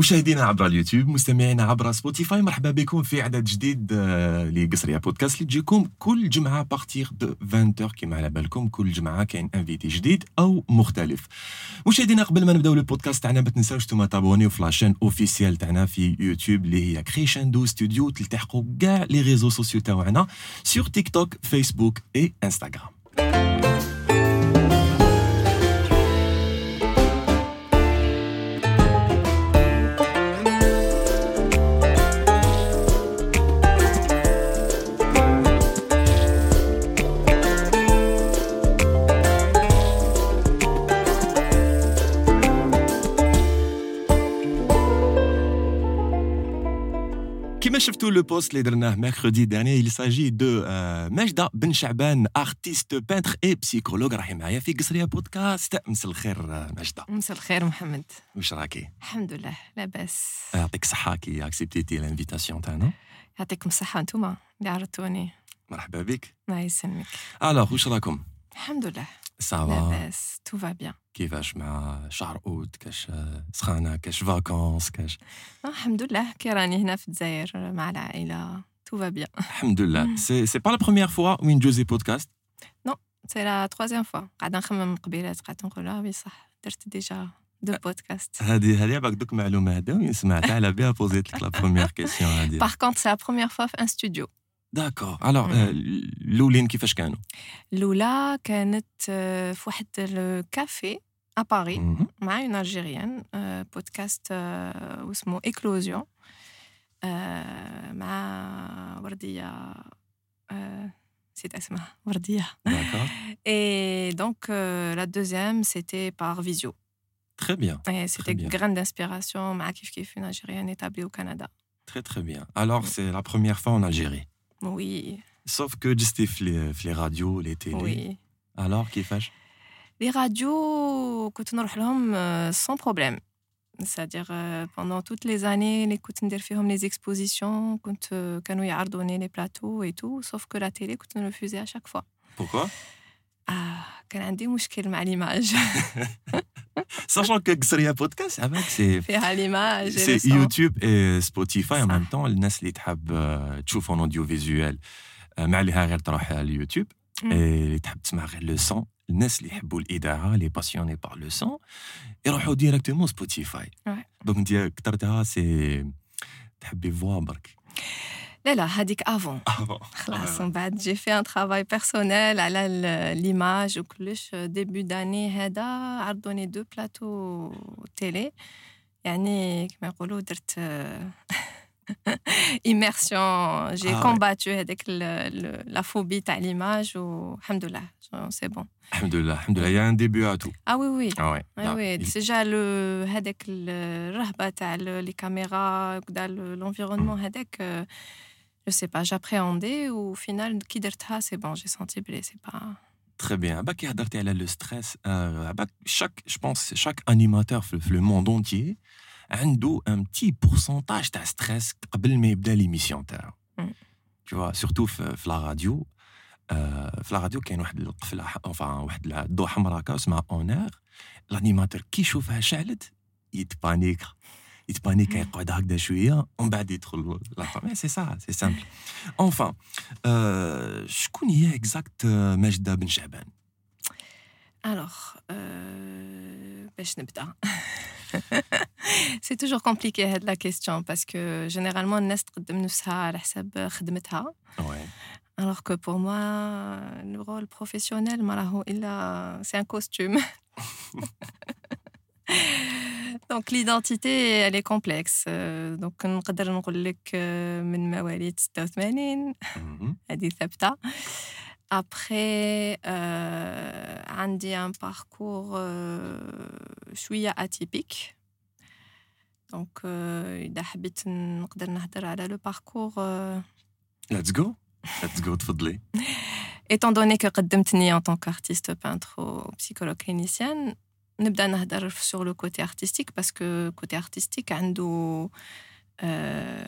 مشاهدينا عبر اليوتيوب مستمعينا عبر سبوتيفاي مرحبا بكم في عدد جديد آه، لقصرية بودكاست. اللي تجيكم كل جمعة partir de 20 كيما على بالكم كل جمعة كاين invité جديد أو مختلف. مشاهدينا قبل ما نبدأو البودكاست تاعنا ما تنساوش نتوما تابونيو في la chaîne officielle تاعنا في يوتيوب اللي هي كريشاندو ستوديو تلتحقوا كاع les réseaux sociaux تاعنا sur تيك توك فيسبوك اي انستغرام شفتوا le post اللي درناه mercredi dernier il s'agit de ماجدة بن شعبان artiste peintre et psychologue راهي معايا في قصرية بودكاست مساء الخير ماجدة مساء الخير محمد. واش راكي؟ الحمد لله لاباس يعطيك الصحة كي اكسبتيتي ال invitation تاعنا يعطيكم الصحة انتوما اللي عرضتوني. مرحبا بك. الله يسلمك. Alors واش راكم؟ الحمد لله. سافا لاباس تو فا بيان كيفاش مع شهر اوت كاش سخانه كاش فاكونس كاش الحمد لله كي راني هنا في الجزائر مع العائلة تو فا بيان الحمد لله سي سي با لا بروميير فوا وين جوزي بودكاست سي لا تروازيام فوا قاعدة نخمم من قبيلات قاعدة نقول اه وي صح درت ديجا دو بودكاست هذه هذه باك دوك معلومه هذا وين سمعتها على بها بوزيت لك لا بروميير كيسيون هذه باغ كونت سي لا بروميير فوا في ان ستوديو داكور الوغ مم. الاولين كيفاش كانوا الأولى كانت آه، في واحد الكافي à Paris مهم. مع اون الجيريان آه، بودكاست آه، واسمه ايكلوزيون آه، مع ورديه آه، نسيت اسمها ورديه داكور et donc euh, la deuxième c'était par visio تري بيان et c'était bien. grande inspiration مع كيف كيف une algérienne établie au Canada تري تري بيان الوغ سي لا بروميير فوا ان الجيري Oui. Sauf que j'étais les, les radios, les télés. Oui. Alors, qui fâche Les radios, quand on euh, sans problème. C'est-à-dire, euh, pendant toutes les années, les Koutnderfihom, les expositions, quand euh, Kanouya les plateaux et tout, sauf que la télé, on refusait à chaque fois. Pourquoi? آه كان عندي مشكل مع l'image. ساشون كو قصريه بودكاست عباك سي فيها l'image et le سي son. يوتيوب اي سبوتيفاي صح. ان ميم طون الناس اللي تحب آه، تشوف اون اوديو فيزوال آه، ما عليها غير تروح على اليوتيوب مم. إيه، اللي تحب تسمع غير لو سون الناس اللي يحبوا الاذاعه لي باسيوني بار لو سون يروحوا ديريكتومون سبوتيفاي Ouais. دونك انت كثرتها سي تحبي فوا برك لا لا هذيك افون خلاص من بعد جي في ان ترافاي بيرسونيل على ال- ليماج وكلش ديبي داني هذا عرضوني دو بلاتو تيلي يعني كما يقولوا درت immersion j'ai Ah ouais. combattu هذاك لا فوبي تاع ليماج والحمد لله سي بون الحمد لله الحمد لله يا ان ديبي ا تو اه وي وي اه وي Ah oui, déjà le هذاك الرهبة تاع ال- les caméras وكذا l'environnement هذاك euh, je sais pas j'appréhendais au final كي درتها c'est bon j'ai senti blé c'est pas تري بيان عباك كي هضرتي على لو ستريس عباك شاك جو بونس شاك انيماتور في في لو موند اونتيي عنده ان بتي بورسونتاج تاع ستريس قبل ما يبدا ليميسيون تاعو مم. tu vois سورتو في في لا راديو آه، في لا راديو كاين واحد القفله انفان واحد الضوء حمراء هكا اسمها اونير الانيماتور كي يشوفها شعلت يتبانيك يتبانيك مم. يقعد هكذا شويه ومن بعد يدخل لا سي سا سي سامبل اونفان شكون هي اكزاكت ماجده بن شعبان alors euh, باش نبدا c'est toujours compliqué هاد la question parce que généralement الناس تقدم نفسها على حساب خدمتها Ouais. alors que pour moi le rôle professionnel ما راهو الا c'est un costume Donc l'identité, elle est complexe. Euh, Donc نقدر نقول لك euh, من مواليد 86 Mhm. هذه ثابتة. Après euh, عندي un parcours euh, شوية atypique. Donc euh, إذا حبيت نقدر نهضر على le parcours euh, Let's go. Let's go, تفضلي. étant donné que قدمتني en tant qu'artiste peintre ou psychologue clinicienne نبدأ نهضر le côté artistique parce que côté artistique عنده euh,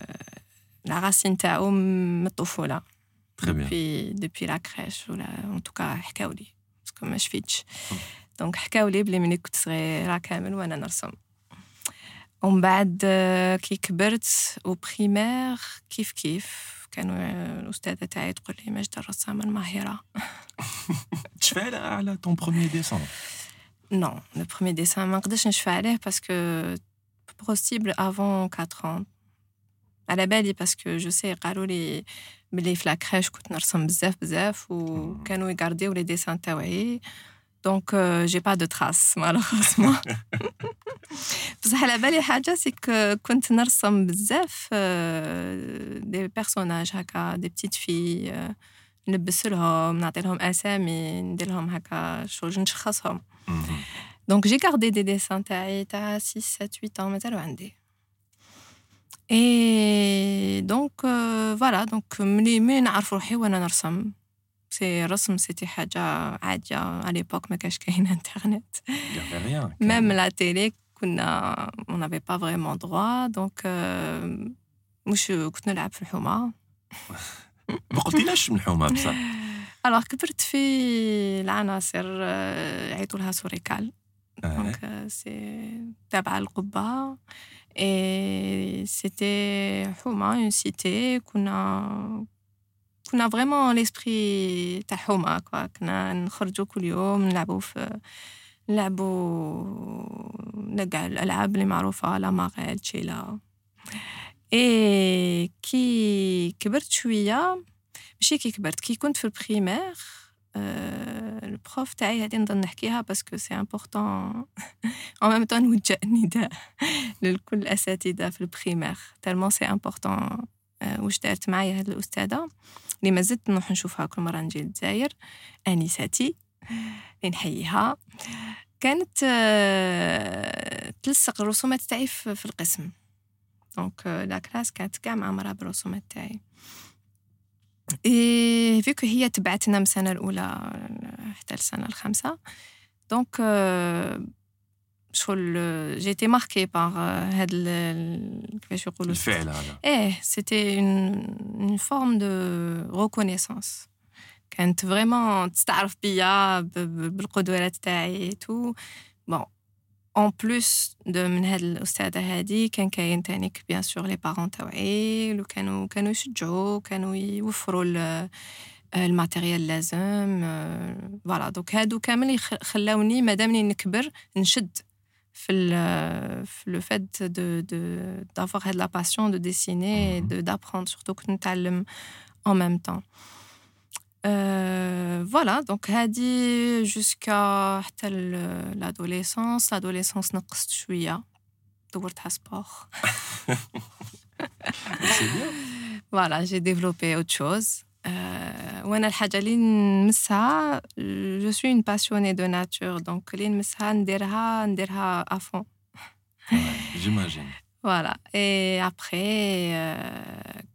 la racine تاعو من بعيد. depuis, depuis la crèche ولا tout cas حكاو لي parce que ما شفتش. donc حكاو لي بلي ملي كنت صغيرة كامل وأنا نرسم. ومن بعد كي كبرت و primaire كيف كيف؟ كانوا الأستاذة تاعي تقول لي ماجده الرسامة الماهرة. تشفى على طون بروميي ديسان Non, le premier dessin, je ne fais parce que possible avant 4 ans. À la belle, parce que je sais, les les flacrèches, je ressemble bzef bzef ou oh. canot et ou les dessins tawaï. Donc, euh, j'ai pas de traces, malheureusement. Parce que la belle chose, c'est que quand je ressemble bzef euh, des personnages, des petites filles. Euh, نلبس لهم نعطي لهم اسامي ندير لهم هكا شغل نشخصهم دونك جي غاردي دي ديسان تاعي تاع 6 7 8 مازالو عندي اي دونك فوالا دونك ملي ملي نعرف روحي وانا نرسم سي رسم سيتي حاجة عادية على ليبوك ما كاش كاين انترنت ميم لا تيلي كنا اون نافي با فريمون دروا دونك مش كنت نلعب في الحومة ما قلتيناش من الحومة بصح. Alors كبرت في العناصر يعيطوا لها سوريكال. Donc c'est تابعة القبة et c'était حومة on c'était كنا كنا vraiment l'esprit تاع حومة quoi كنا نخرجوا كل يوم نلعبوا في نلعبوا كاع الألعاب اللي معروفة la marelle تشيلا. اي كي كبرت شوية ماشي كي كبرت كي كنت في ال primaire ال prof تاعي هادي نضل نحكيها parce que c'est important en même temps نوجه نداء لكل الاساتذه في ال primaire tellement c'est important واش دارت معايا هاد الاستاذه اللي ما زلت نروح نشوفها كل مرة نجي للجزائر أنيساتي اللي نحييها كانت تلصق الرسومات تاعي في القسم donc la classe كانت كاع معمرة بالرسومات تاعي et vu que هي تبعتنا من السنة الأولى حتى السنة الخامسة. Donc شغل j'étais marquée par هاد كيفاش يقولوا؟ الفعل هذا. et c'était une forme de reconnaissance كانت vraiment تستعرف بيا بالقدوات تاعي tout bon en plus de من هاد الاستاذه هادي كان كاين تانيك bien sûr les parents تاوعي لو كانوا يشجعوا كانوا يوفروا ال matériel اللازم voilà donc هادو كامل خلاوني مادامني نكبر نشد le fait d'avoir de, la passion de dessiner et mhm. d'apprendre, surtout que nous allons en même temps. Euh, voilà, donc dit jusqu'à l'adolescence. L'adolescence, نقصت شوية دورت على sport. Voilà, j'ai développé autre chose. وانا الحاجه اللي نمسها جو سوي اون باسيوني دو ناتور دونك اللي نمسها نديرها نديرها افون جيماجين فوالا اي ابخي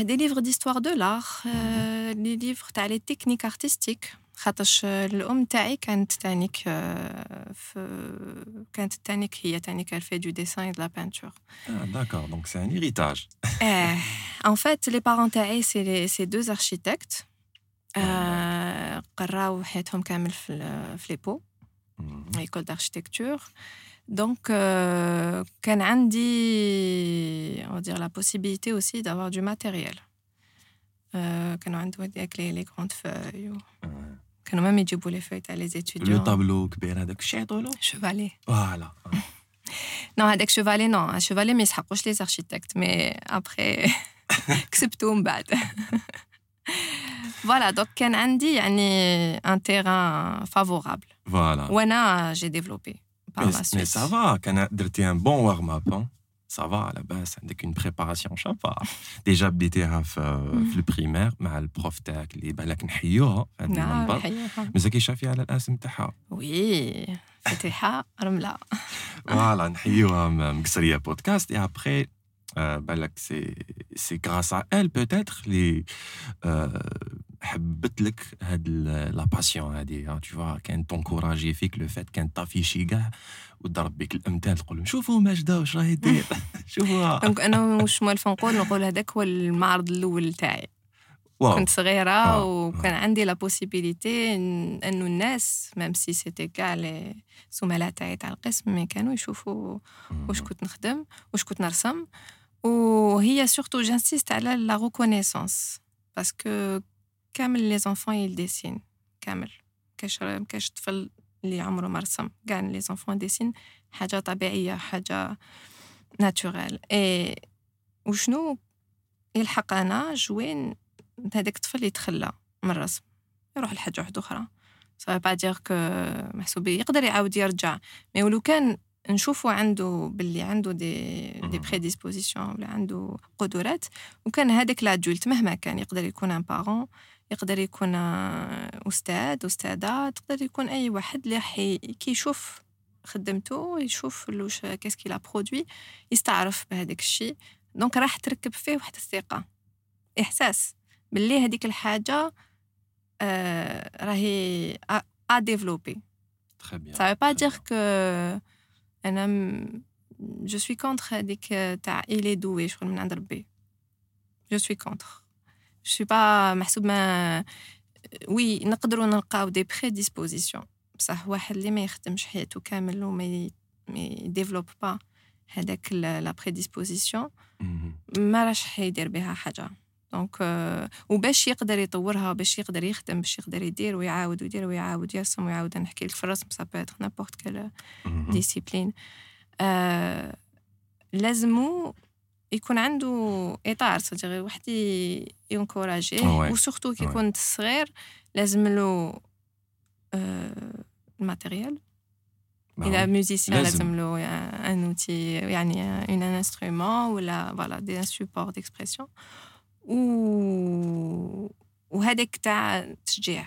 دي ليفر ديستوار دو لار لي ليفر تاع لي تكنيك ارتستيك خاطرش الام تاعي كانت تانيك في كانت تانيك هي تانيك elle fait du dessin et de la peinture. Ah, d'accord, donc c'est un héritage. eh, en fait, les parents تاعي c'est c'est deux architectes. قراو حياتهم كامل في في ليبو ايكول d'architecture. Donc, euh, كان عندي on va dire la possibilité aussi d'avoir du matériel. Euh, كانوا عندهم هذيك les, les grandes feuilles. و... كانوا مام يجيبوا لي فوي تاع لي زيتيديون لو طابلو كبير هذاك الشيء يعطولو شوفالي فوالا نو هذاك شوفالي نو شوفالي ما يسحقوش لي زارشيتكت مي ابخي كسبتو من بعد فوالا دوك كان عندي يعني ان تيران فافورابل فوالا وانا جي ديفلوبي مي سافا كان درتي ان بون وارم اب ça va à la base عندك une préparation شابة ديجا بديتيها في في البريمير مع البروف تاعك اللي بالك نحيوها في هذا المنبر مازال كيشافي على الاسم تاعها وي فتيحة رملة فوالا نحيوها مقصرية بودكاست اي ابخي بالك سي سي غراس ا ال بوتيتر لي حبت لك هاد la passion هادي tu vois كان تونكوراجي فيك le fait que طافيشي كاع وضرب بك الأمثال تقول لهم شوفوا ماجده واش راهي دير؟ شوفوا. donc أنا واش موالف نقول نقول هذاك هو المعرض الأول تاعي. واو. كنت صغيرة آه، وكان عندي la possibilité إنه الناس même si c'était كاع لي زملاء تاعي تاع القسم mais كانوا يشوفوا واش كنت نخدم واش كنت نرسم. وهي surtout j'insiste على la reconnaissance parce que كامل les enfants ils dessinent كامل. كاش كاش طفل اللي عمره ما رسم. كاع les enfants ils dessinent حاجة طبيعية حاجة naturelle et وشنو؟ يلحق أنا جوين هذاك الطفل يتخلى من الرسم يروح لحاجة واحدة أخرى. ça veut dire que محسوب يقدر يعاود يرجع. mais ولو كان نشوفوا عنده باللي عنده des des prédispositions ولا عنده قدرات وكان هذاك l'adulte مهما كان يقدر يكون un parent يقدر يكون أستاذ أستاذة تقدر يكون أي واحد اللي حي كي يشوف خدمته يشوف لوش qu'est-ce qu'il a produit يستعرف بهذاك الشيء. donc راح تركب فيه واحد الثقة. إحساس. باللي هذيك الحاجة آه راهي à développer très bien veut pas dire que أنا م- je suis contre هذيك تاع est doué شغل من عند ربي. Je suis contre. Je suis pas محسوب mais oui نقدروا نلقاو des prédispositions بصح واحد اللي ما يخدمش حياته كامل وما ي- ما ي développe pas هذاك la prédisposition ما راش حيدير بها حاجة. donc آه، وباش يقدر يطورها باش يقدر يخدم باش يقدر يدير ويعاود ويدير ويعاود يرسم ويعاود نحكي لك في الرسم سا n'importe quelle discipline آه لازمو يكون عنده إطار صديق واحد ي encourager Ouais. و surtout quand Ouais. يكون صغير لازم له آه ال matériel. Les musiciens لازم. له un outil يعني un instrument ولا voilà des supports d'expression و وهذاك تاع التشجيع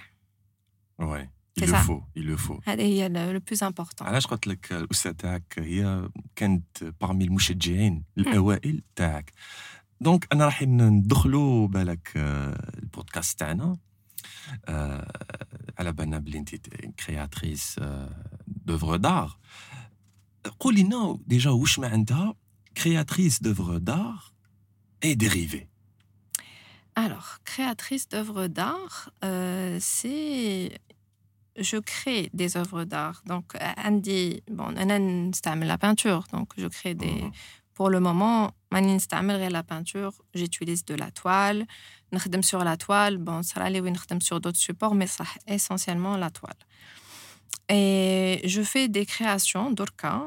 وي il le ça. faut il le faut هذا هي لو بلوز امبورطون علاش قلت لك الاستاذ تاعك هي كانت بارمي المشجعين الاوائل تاعك دونك انا راح ندخلوا بالك آه، البودكاست تاعنا آه، على بالنا بلي انت كرياتريس دوفر دار قولي لنا ديجا واش معناتها كرياتريس دوفر دار اي ديريفي Alors, créatrice d'œuvres d'art, euh, c'est. je crée des œuvres d'art. Donc, Andy, bon, la peinture. Donc, je crée des. Mhm. Pour le moment, la peinture. J'utilise de la toile. Je sur la toile. Bon, ça sur d'autres supports, mais ça essentiellement la toile. Et je fais des créations, Dorka,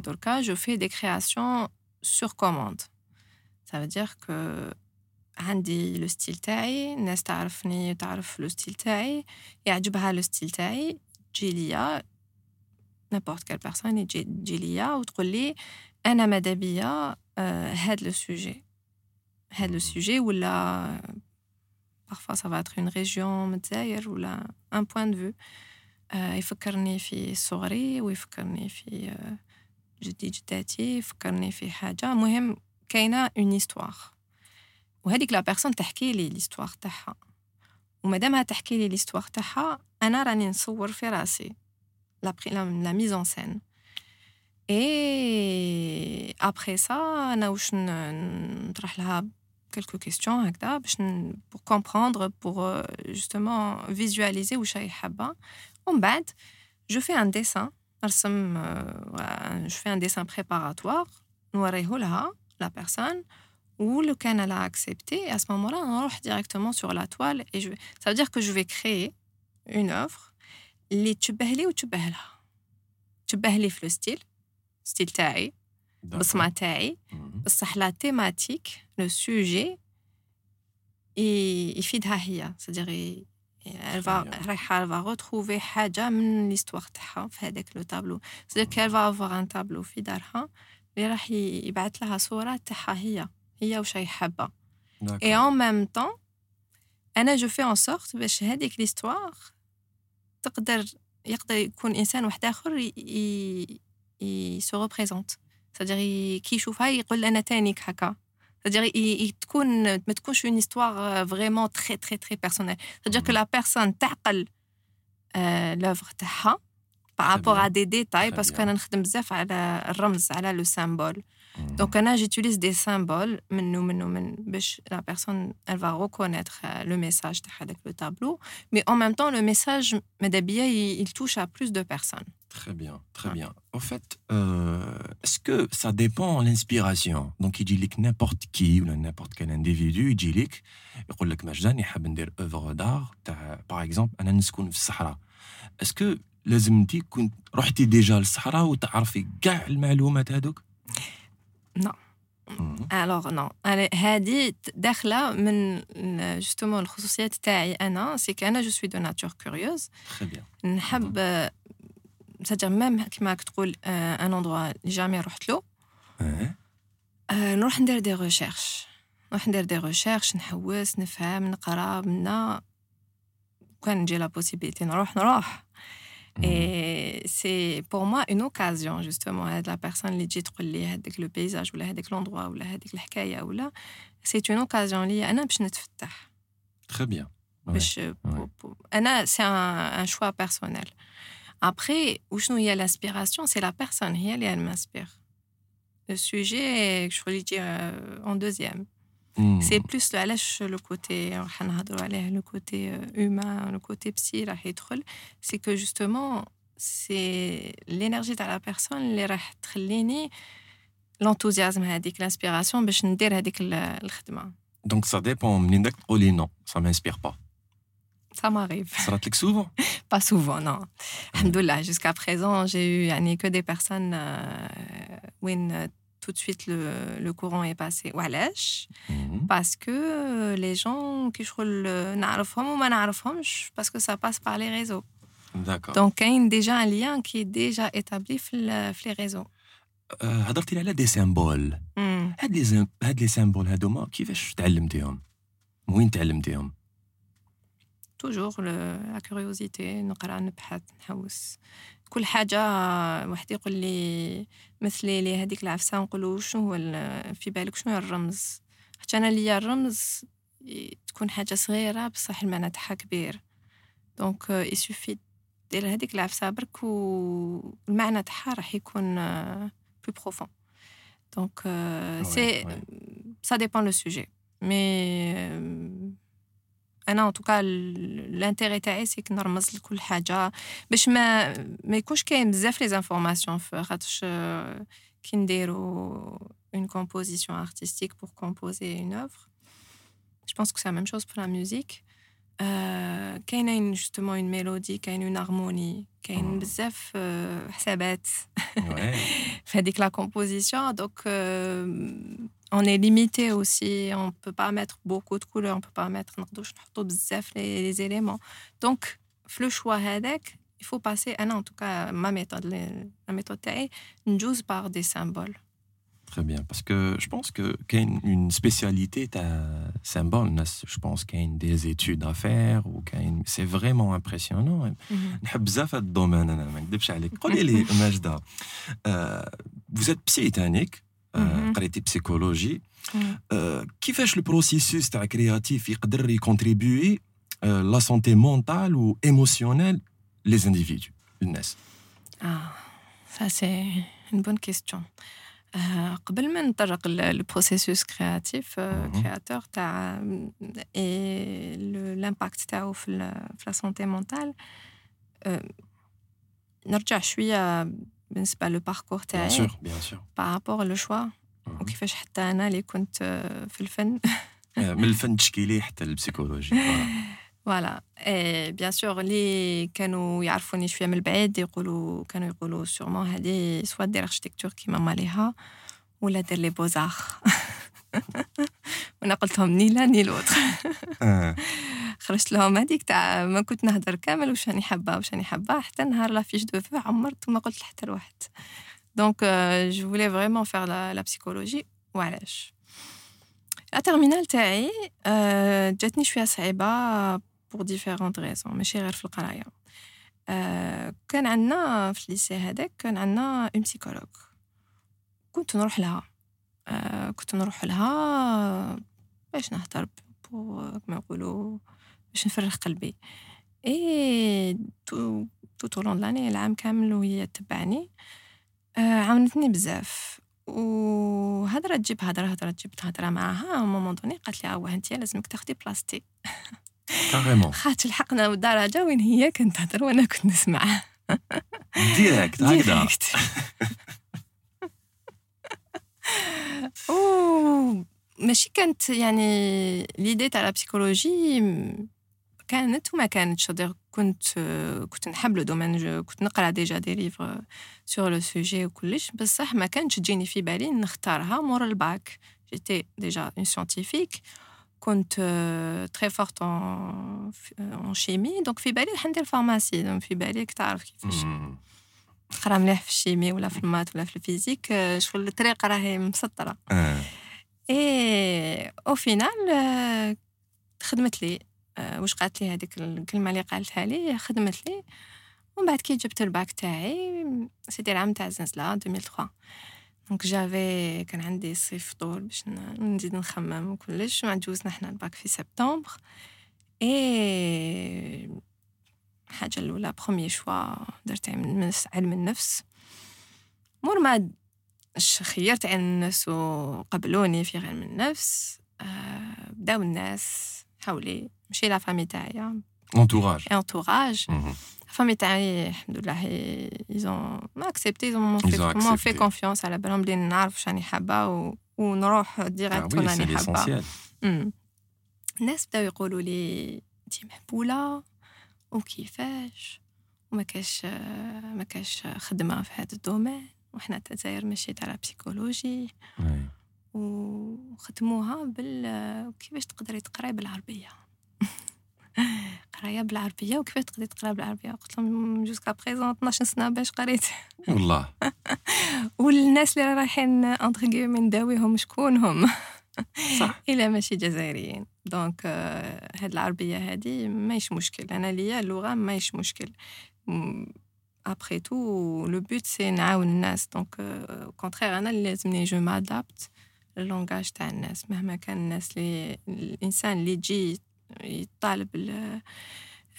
Dorka, je fais des créations sur commande. Ça veut dire que عندي le style تاعي الناس تعرفني تعرف le style تاعي يعجبها le style تاعي تجي ليا n'importe quelle personne تجي ليا وتقول لي أنا ماذا بيا آه، هاد le sujet هاد le sujet ولا parfois ça va être une région من الجزائر ولا point de vue. آه، يفكرني في صغري ويفكرني في آه، جدي جداتي يفكرني في حاجة. مهم كاينة اون histoire. وهذيك لا بيرسون تحكي لي ليستوار تاعها ومادامها تحكي لي ليستوار تاعها انا راني نصور في راسي لا بري لا ميز ان سين اي ابري سا انا واش ن- نطرح لها quelques questions هكذا باش ن- pour comprendre pour euh, justement visualiser واش هي حابه ومن بعد je fais un dessin نرسم euh, je fais un dessin préparatoire نوريه لها la personne ou le canal a accepté, et à ce moment-là, on va directement sur la toile. Et je vais... Ça veut dire que je vais créer une œuvre اللي تشبه لي وتشبه لها تشبه لي في الستيل ستيل تاعي بصمة تاعي بصح لا تيماتيك لو سوجي يفيدها هي سادير elle va Très bien. رايحة elle va retrouver حاجة من ليستواغ تاعها في هذاك لو تابلو سادير qu'elle va avoir un tableau في دارها اللي راح يبعث لها صورة تاعها هي هي واش هي حابة Et en même temps, أنا جو في en sorte باش هذيك ليستواغ تقدر يقدر يكون إنسان واحد آخر ي سو ريبريزونت c'est-à-dire كي يشوفها يقول انا تانيك هكا c'est-à-dire تكون ما تكونش une histoire vraiment très très très personnelle c'est-à-dire que la personne تعقل l'œuvre تاعها par rapport à des détails parce que انا نخدم بزاف على الرمز على le symbole donc انا j'utilise des symboles منو منو من باش la personne elle va reconnaître le message تاع هذاك le tableau mais en même temps le message ماذا بيا il touche à plus de personnes Très bien, très bien. En fait, euh, est-ce que ça dépend de l'inspiration Donc, il dit que n'importe qui ou n'importe quel individu, il dit que, يقول لك مجدان يحب ندير œuvre d'art تاع par exemple أنا نسكن في الصحراء. Est-ce que لازم انت كنت رحتي ديجا للصحراء وتعرفي كاع المعلومات هذوك؟ Non. الوغ نو هذه داخله من جوستومون الخصوصيات تاعي أنا سي أنا جو سوي دو ناتور كوريوز نحب سادير ميم كيما راك تقول ان اندروا اللي جامي رحت له نروح ندير دي ريشيرش نروح ندير دي ريشيرش نحوس نفهم نقرا منا كان نجي لا بوسيبيليتي نروح نروح Mm. Et c'est pour moi une occasion, justement, à la personne qui dit le paysage, ou l'endroit, ou l'histoire, ou là, c'est une occasion liée à un Très bien. Ouais. Ouais. C'est un, choix personnel. Après, où il y a l'inspiration, c'est la personne, elle, elle m'inspire. Le sujet, je voulais dire euh, en deuxième. Hmm. C'est plus le, le côté, le côté euh, humain, le côté psy, c'est que justement, c'est l'énergie de la personne l'enthousiasme, l'inspiration Donc ça dépend, quand tu non, ça ne m'inspire pas. Ça m'arrive. Ça te souvent? Pas souvent, non. Hmm. Alhamdoulilah, jusqu'à présent, j'ai eu que des personnes euh, euh tout de suite le, le courant est passé. وعلاش Parce que les gens qui شغل نعرفهم وما نعرفهمش parce que ça passe par les réseaux. داكور Donc كاين déjà un lien qui est déjà établi في, ال- في les réseaux. هضرتي لي على دي سيمبول مم. هاد لي زم- هاد لي سيمبول هادوما كيفاش تعلمتيهم وين تعلمتيهم توجور la curiosité نقرا نبحث نحوس كل حاجة واحد يقول لي مثلي لي هذيك العفسة نقولو شنو هو في بالك شنو هو الرمز؟ حتى أنا ليا الرمز تكون حاجة صغيرة بصح المعنى تاعها كبير. donc il suffit دير هذيك العفسة برك والمعنى تاعها راح يكون plus profond donc سي dépend le sujet. Mais euh, انا ان توكا الانتيري تاعي سي نرمز لكل حاجه باش ما ما يكونش كاين بزاف لي زانفورماسيون خاطرش آه، كي نديرو اون كومبوزيسيون ارتستيك بور كومبوزي اون اوفر جو بونس كو سي لا ميم شوز بور لا ميوزيك كاينه جوستومون اون ميلودي كاين اون هارموني كاين بزاف آه، حسابات Ouais. في هذيك لا كومبوزيسيون دونك on est limité aussi on peut pas mettre beaucoup de couleurs on peut pas mettre نقدروش نحطوا بزاف les, les éléments donc في لو شوا هذاك il faut passer انا en tout cas ma méthode la méthode تاعي نجوز par des symboles Très bien, parce que je pense que qu'il une spécialité, c'est un bon. Je pense qu'il y a des études à faire ou c'est vraiment impressionnant. Bzaf domaine, Majda. Vous êtes psychétanique, qualité euh, mhm. psychologie. Mhm. Euh, qui fait le processus créatif Il contribuer à la santé mentale ou émotionnelle les individus, Ah, ça c'est une bonne question. آه، قبل ما نطرق للبروسيسوس كرياتيف. كرياتور تاع et l'impact تاعو في la santé mentale نرجع شوية بالنسبة le parcours bien تاعي sûr bien sûr par rapport le choix وكيفاش حتى أنا اللي كنت في الفن من الفن التشكيلي حتى البسيكولوجي فوالا. بيان سور اللي كانوا يعرفوني شوية من البعيد يقولوا كانوا يقولوا sûrement هادي soit دير architecture كيما ماليها ولا دير les Beaux-Arts وأنا قلت لهم ni là ni l'autre. خرجت لهم هذيك تاع ما كنت نهضر كامل واش راني حابة واش راني حابة حتى نهار la fiche de vœux عمرت وما قلت لحتى لواحد donc je voulais vraiment faire la psychologie وعلاش la terminale تاعي آه، جاتني شوية صعيبة. pour différentes raisons ماشي غير في القراية. آه، كان عندنا في ال lycée هذاك كان عندنا une psychologue كنت نروح لها. آه كنت نروح لها باش نهضر كما يقولوا باش نفرغ قلبي. et tout tout au long لاني العام كامل وهي تبعني. آه عاونتني بزاف. وهضرة تجيب هضرة هضرة تجيب هضرة معاها. moment donné قالت لي اوه انت لازمك تاخدي بلاصتي carrément خاطر لحقنا درجه وين هي كانت تهضر وأنا كنت نسمع directe هكذا ماشي كانت يعني l'idée تاع ال psychologie كانت وما كانتش كنت كنت نحب le domaine كنت نقرا déjà des livres sur le sujet وكلش بصح ما كانتش تجيني في بالي نختارها مور الباك جيتي déjà une scientifique كنت très forte en chimie donc في بالي راح ندير pharmacie donc في بالي تعرف كيفاش. نقرا مليح في ال chimie ولا في ال maths ولا في ال physique. شغل الطريقة راهي مسطرة. et au final خدمت لي. واش قالت لي هذيك الكلمة اللي قالتها لي؟ خدمت لي. ومن بعد كي جبت الباك تاعي c'était العام تاع الزنزله 2003 donc j'avais كان عندي صيف طويل باش نزيد نخمم وكلش. مع جوزنا حنا الباك في سبتمبر. Et الحاجة الأولى premier choix درت علم النفس مور ما خيرت علم النفس وقبلوني في علم النفس آه بداو الناس حولي ماشي la famille تاعي entourage entourage famille تاعي الحمد لله ils ont m'accepté ils m'ont fait confiance على بالهم بلي نعرف شاني حابه و... ونروح directe وين راني حابه الناس بداو يقولوا لي انت محبوله وكيفاش وما كاش ما كاش خدمه في هذا ال domaine وحنا تزاير ماشي تاع psychologie وختموها بال كيفاش تقدري تقراي بالعربيه قراية بالعربيه وكيفاش تقدري تقراي بالعربيه قلت لهم jusqu'à présent 12 سنة باش قريت. والله. والناس اللي رايحين من نداويهم شكون هم صح. إلا ماشي جزائريين. donc هاد العربية هادي ماهيش مشكل. أنا ليا اللغة ماهيش مشكل. après tout le but c'est نعاون الناس. donc contraire أنا اللي لازمني je m'adapte ال langage تاع الناس. مهما كان الناس اللي الإنسان اللي يجي يطالب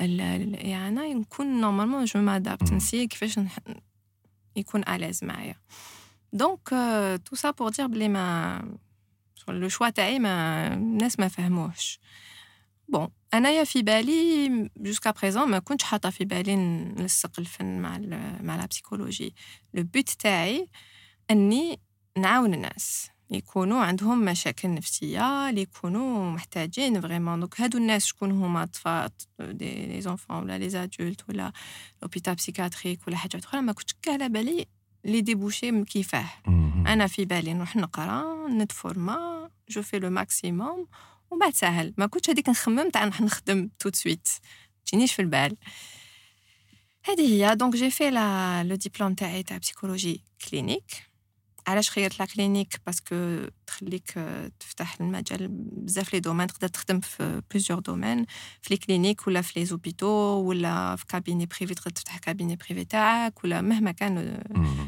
الإعانة. يكون normalement je m'adapte نسي كيفاش يكون à l'aise معايا. donc tout ça pour dire بلي ما le choix تاعي ما الناس ما فهموهش. bon أنايا في بالي jusqu'à présent ما كنتش حاطة في بالي نلصق الفن مع مع la psychologie le but تاعي أني نعاون الناس. يكونوا عندهم مشاكل نفسية اللي يكونوا محتاجين vraiment donc هادو الناس شكون هما؟ اطفال des les enfants ولا les adultes ولا l'hôpital psychiatrique ولا حاجة أخرى. ما كنتش كاع على بالي les débouchés كيفاه. أنا في بالي نروح نقرا نتفورما je fais le maximum ومن بعد ساهل ما كنتش هذيك نخمم تاع نروح نخدم tout de suite تجينيش في البال. هذه هي. donc j'ai fait la le diplôme تاعي تاع psychologie clinique علاش خيرت la clinique parce que تخليك تفتح المجال بزاف les domaines تقدر تخدم في plusieurs domaines في les cliniques ولا في les hôpitaux ولا في cabinet privé تقدر تفتح cabinet privé تاعك ولا مهما كان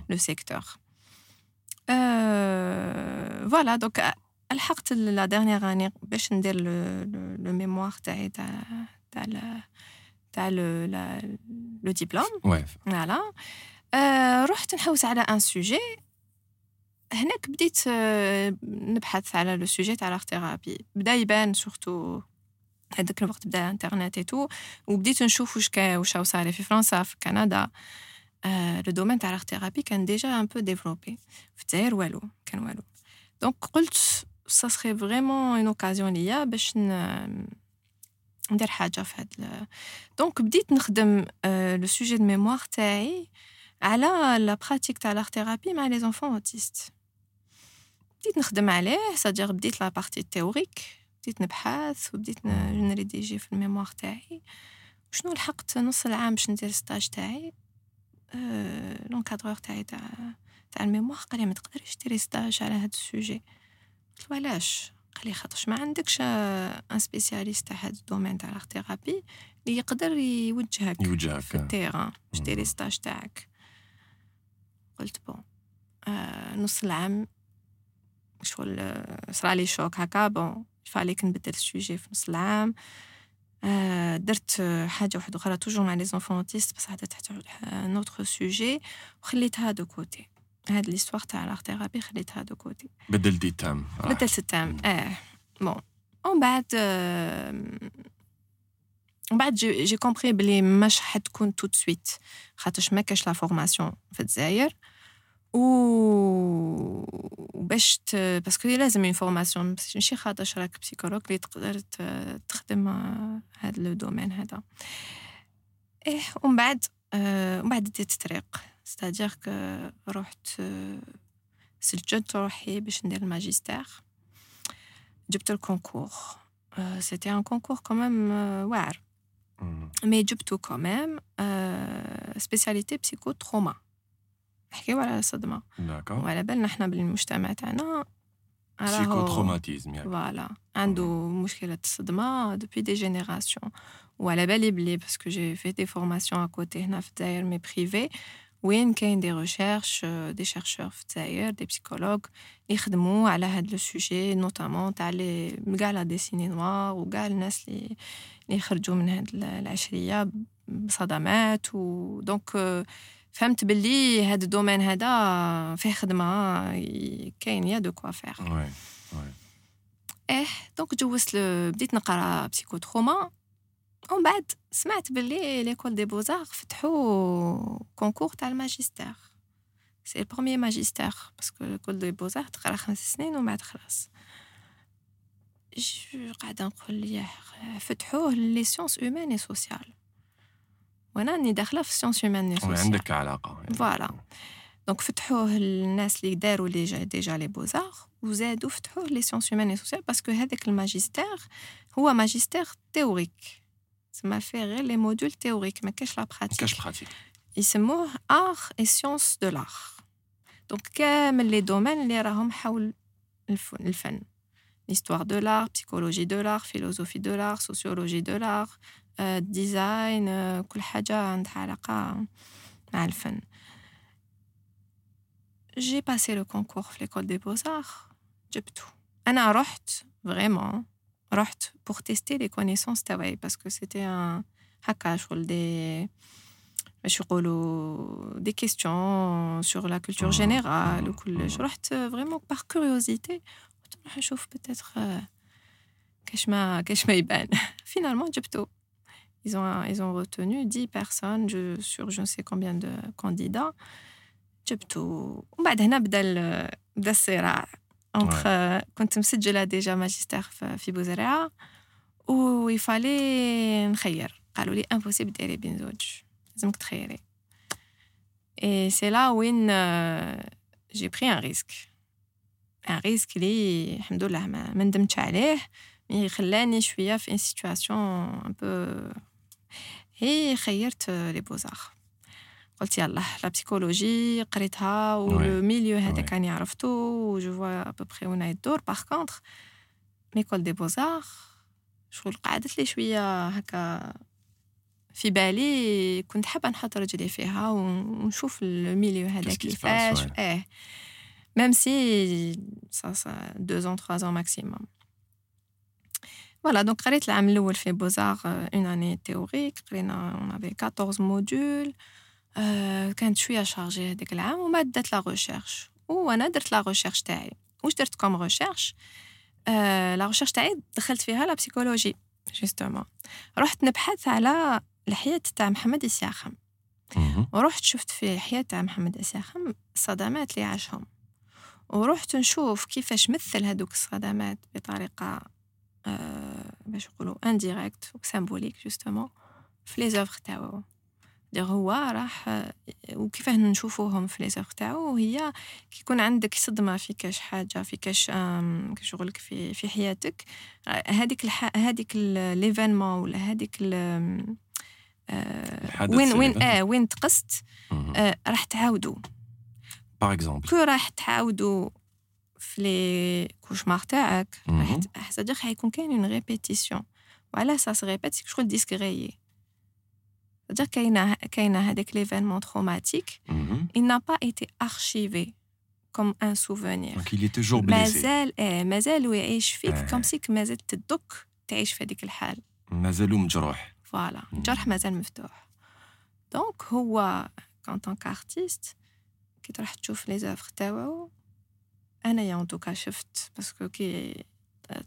le secteur voilà donc لحقت la dernière année باش ندير le mémoire تاعي تاع تاع تاع le diplôme voilà رحت نحوس على un sujet هناك بديت نبحث على le sujet تاع thérapie بدأ يبان surtout هذاك الوقت بدأ الإنترنت tout وبديت نشوف واش واش صار في فرنسا في كندا. le domaine تاع thérapie كان déjà un peu développé في الجزائر والو كان والو. donc قلت ça serait vraiment une occasion ليا باش ندير حاجة في هاد donc بديت نخدم le sujet de mémoire تاعي على la pratique تاع thérapie مع les enfants autistes بديت نخدم عليه c'est-à-dire بديت la partie théorique بديت نبحث وبديت نريديجي في ال mémoire تاعي. شنو لحقت؟ نص العام باش ندير stage تاعي. أه l'encadreur تاعي تاع تاع ال mémoire قال لي ما تقدريش ديري stage على هاد ال sujet. قلت له علاش؟ قال لي خاطرش ما عندكش un spécialiste تاع هاد ال domaine تاع thérapie اللي يقدر يوجهك يوجهك. في ال terrain باش ديري stage تاعك. قلت bon نص العام شغل صرا لي شوك هكا. bon fallait que نبدل ال sujet في نص العام. درت حاجة واحدة أخرى toujours مع les enfants autistes بصح درت حتى un autre sujet وخليتها de côté هاد l'histoire تاع l'art thérapie خليتها دو كوتي بدلتي ال thème بدلت ال thème آه. bon. ومن بعد ومن بعد j'ai compris بلي مش حتكون tout de suite خاطرش ما كاش la formation في الجزائر. و باش ت... parce que لازم une formation ماشي خاطرش راك psychologue اللي تقدر تخدم هذا le domaine هذا إيه ومن بعد ومن بعد ديت الطريق c'est-à-dire que رحت سجلت روحي باش ندير الماجستير جبت ال concours c'était un concours quand même واعر mais جبتو quand même spécialité psycho trauma نحكيو على الصدمة وعلى بالنا إحنا بالمجتمع تاعنا psycho traumatisme يعني. voilà. عنده مشكلة الصدمة depuis des générations وعلى بالي بلي parce que j'ai fait des formations à côté هنا في الجزائر mais privées وين كاين des recherches des chercheurs في الجزائر des psychologues يخدموا على هاد le sujet notamment تاع les كاع لا ديسيني نوار وكاع الناس اللي اللي من هاد العشرية بصدمات و دونك فهمت باللي هاد الدومين هذا فيه خدمه كاين يا دو كوا فير وي وي ايه دونك جوزت بديت نقرا بسيكو تروما ومن بعد سمعت باللي ليكول دي بوزار فتحوا كونكور تاع الماجستير سي البروميي ماجستير باسكو ليكول دي بوزار تقرا خمس سنين ومن بعد خلاص قاعده نقول ليه فتحوه لي سيونس هومان اي سوسيال وأنا راني داخله في sciences humaines et sociales عندك علاقة voilà. donc فتحوه للناس اللي داروا les déjà les beaux-arts وزادوا فتحوه les sciences humaines et sociales parce que هذاك الماجستير هو ماجستير théorique تسمى فيه غير les modules théoriques ما كاش la pratique كاش pratique يسموه art et sciences de l'art donc كامل les domaines اللي راهم حول الفن. L'histoire de l'art, psychologie de l'art, philosophie de l'art, sociologie de l'art, euh, design, euh, كل حاجة عندها علاقة مع الفن. J'ai passé le concours في l'école des beaux-arts, جبته. أنا رحت vraiment رحت pour tester les connaissances تاعي parce que c'était un هكا شغل des باش يقولوا des questions sur la culture générale وكلش رحت vraiment par curiosité نروح نشوف بتاتر كاش ما كاش ما يبان finalement جبتو ils ont ils ont retenu 10 personnes je, sur je ne sais combien de candidats جبتو ومن بعد هنا بدا بدا الصراع انتر كنت مسجله ديجا ماجستير في بوزرعه و يفالي نخير قالوا لي امبوسيبل ديري بين زوج لازمك تخيري اي سي لا وين جي بري ان ريسك ان ريسك لي الحمد لله ما, ما ندمتش عليه مي خلاني شويه في ان سيتوياسيون ان بو هي خيرت les beaux-arts قلت يلا la psychologie قريتها و le milieu هذاك راني عرفتو جو فوا ابوبخي وين يدور par contre mais l'école des beaux-arts شغل قعدت لي شوية هكا في بالي كنت حابة نحط رجلي فيها ونشوف ال milieu هذا كيفاش. آه même si ça, ça deux ans, trois ans maximum. Voilà, donc قريت العام الأول في beaux-arts une année théorique. قرينا on avait 14 modules. كانت شوية chargé هذاك العام وما درت la recherche وأنا درت la recherche تاعي واش درت comme recherche la recherche تاعي دخلت فيها la psychologie justement رحت نبحث على الحياة تاع محمد إسياخم ورحت شفت في الحياة تاع محمد السياخم الصدمات اللي عاشهم ورحت نشوف كيفاش مثل هذوك الصدمات بطريقة أه باش نقولوا indirecte و symbolique justement في les œuvres تاعو هو راح وكيفاه نشوفوهم في les œuvres تاعو هي كي يكون عندك صدمه في كاش حاجة في كاش شغلك في في حياتك هذيك الح... هذيك l'événement ولا هذيك. آه وين وين آه وين تقست آه راح تعاودوا. باغ اكزومبل كو راح تعاودوا في لي كوشمار تاعك راح صدق حيكون كاين اون ريبيتيسيون وعلى اساس ريبيت شغل ديسك غايي صدق كاينه كاينه هذاك ليفينمون تروماتيك il n'a pas été archivé comme un souvenir Donc il est toujours blessé. مازال اه مازال ويعيش فيك آه. كوم سيك مازال تدك تعيش في هذيك الحال مازالو مجروح. فوالا مم. الجرح مازال مفتوح دونك هو كان طونك ارتيست كي تروح تشوف لي زوفر تاوعو أنايا ان توكا شفت باسكو كي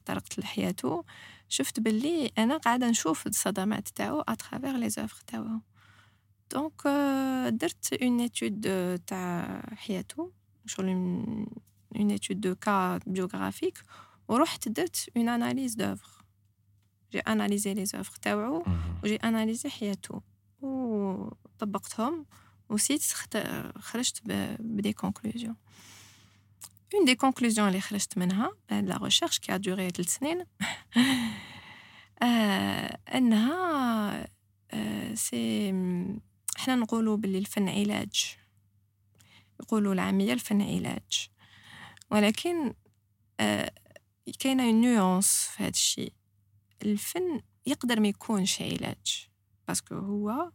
طرقت لحياتو شفت باللي أنا قاعدة نشوف الصدمات تاعو اترافيغ لي زوفر تاعو. دونك آه، درت اون ايتود تاع حياتو شغل اون ايتود دو كا بيوغرافيك ورحت درت une analyse d'œuvres j'ai analysé les œuvres تاوعو مم. و j'ai analysé حياته وطبقتهم وسيت خرجت ب des conclusions une des conclusions اللي خرجت منها la recherche كي duré ثلاث سنين انها c'est إحنا نقولوا باللي الفن علاج يقولوا العاميه الفن علاج ولكن كاينة une nuance في هذا الشيء الفن يقدر ما يكونش علاج parce que هو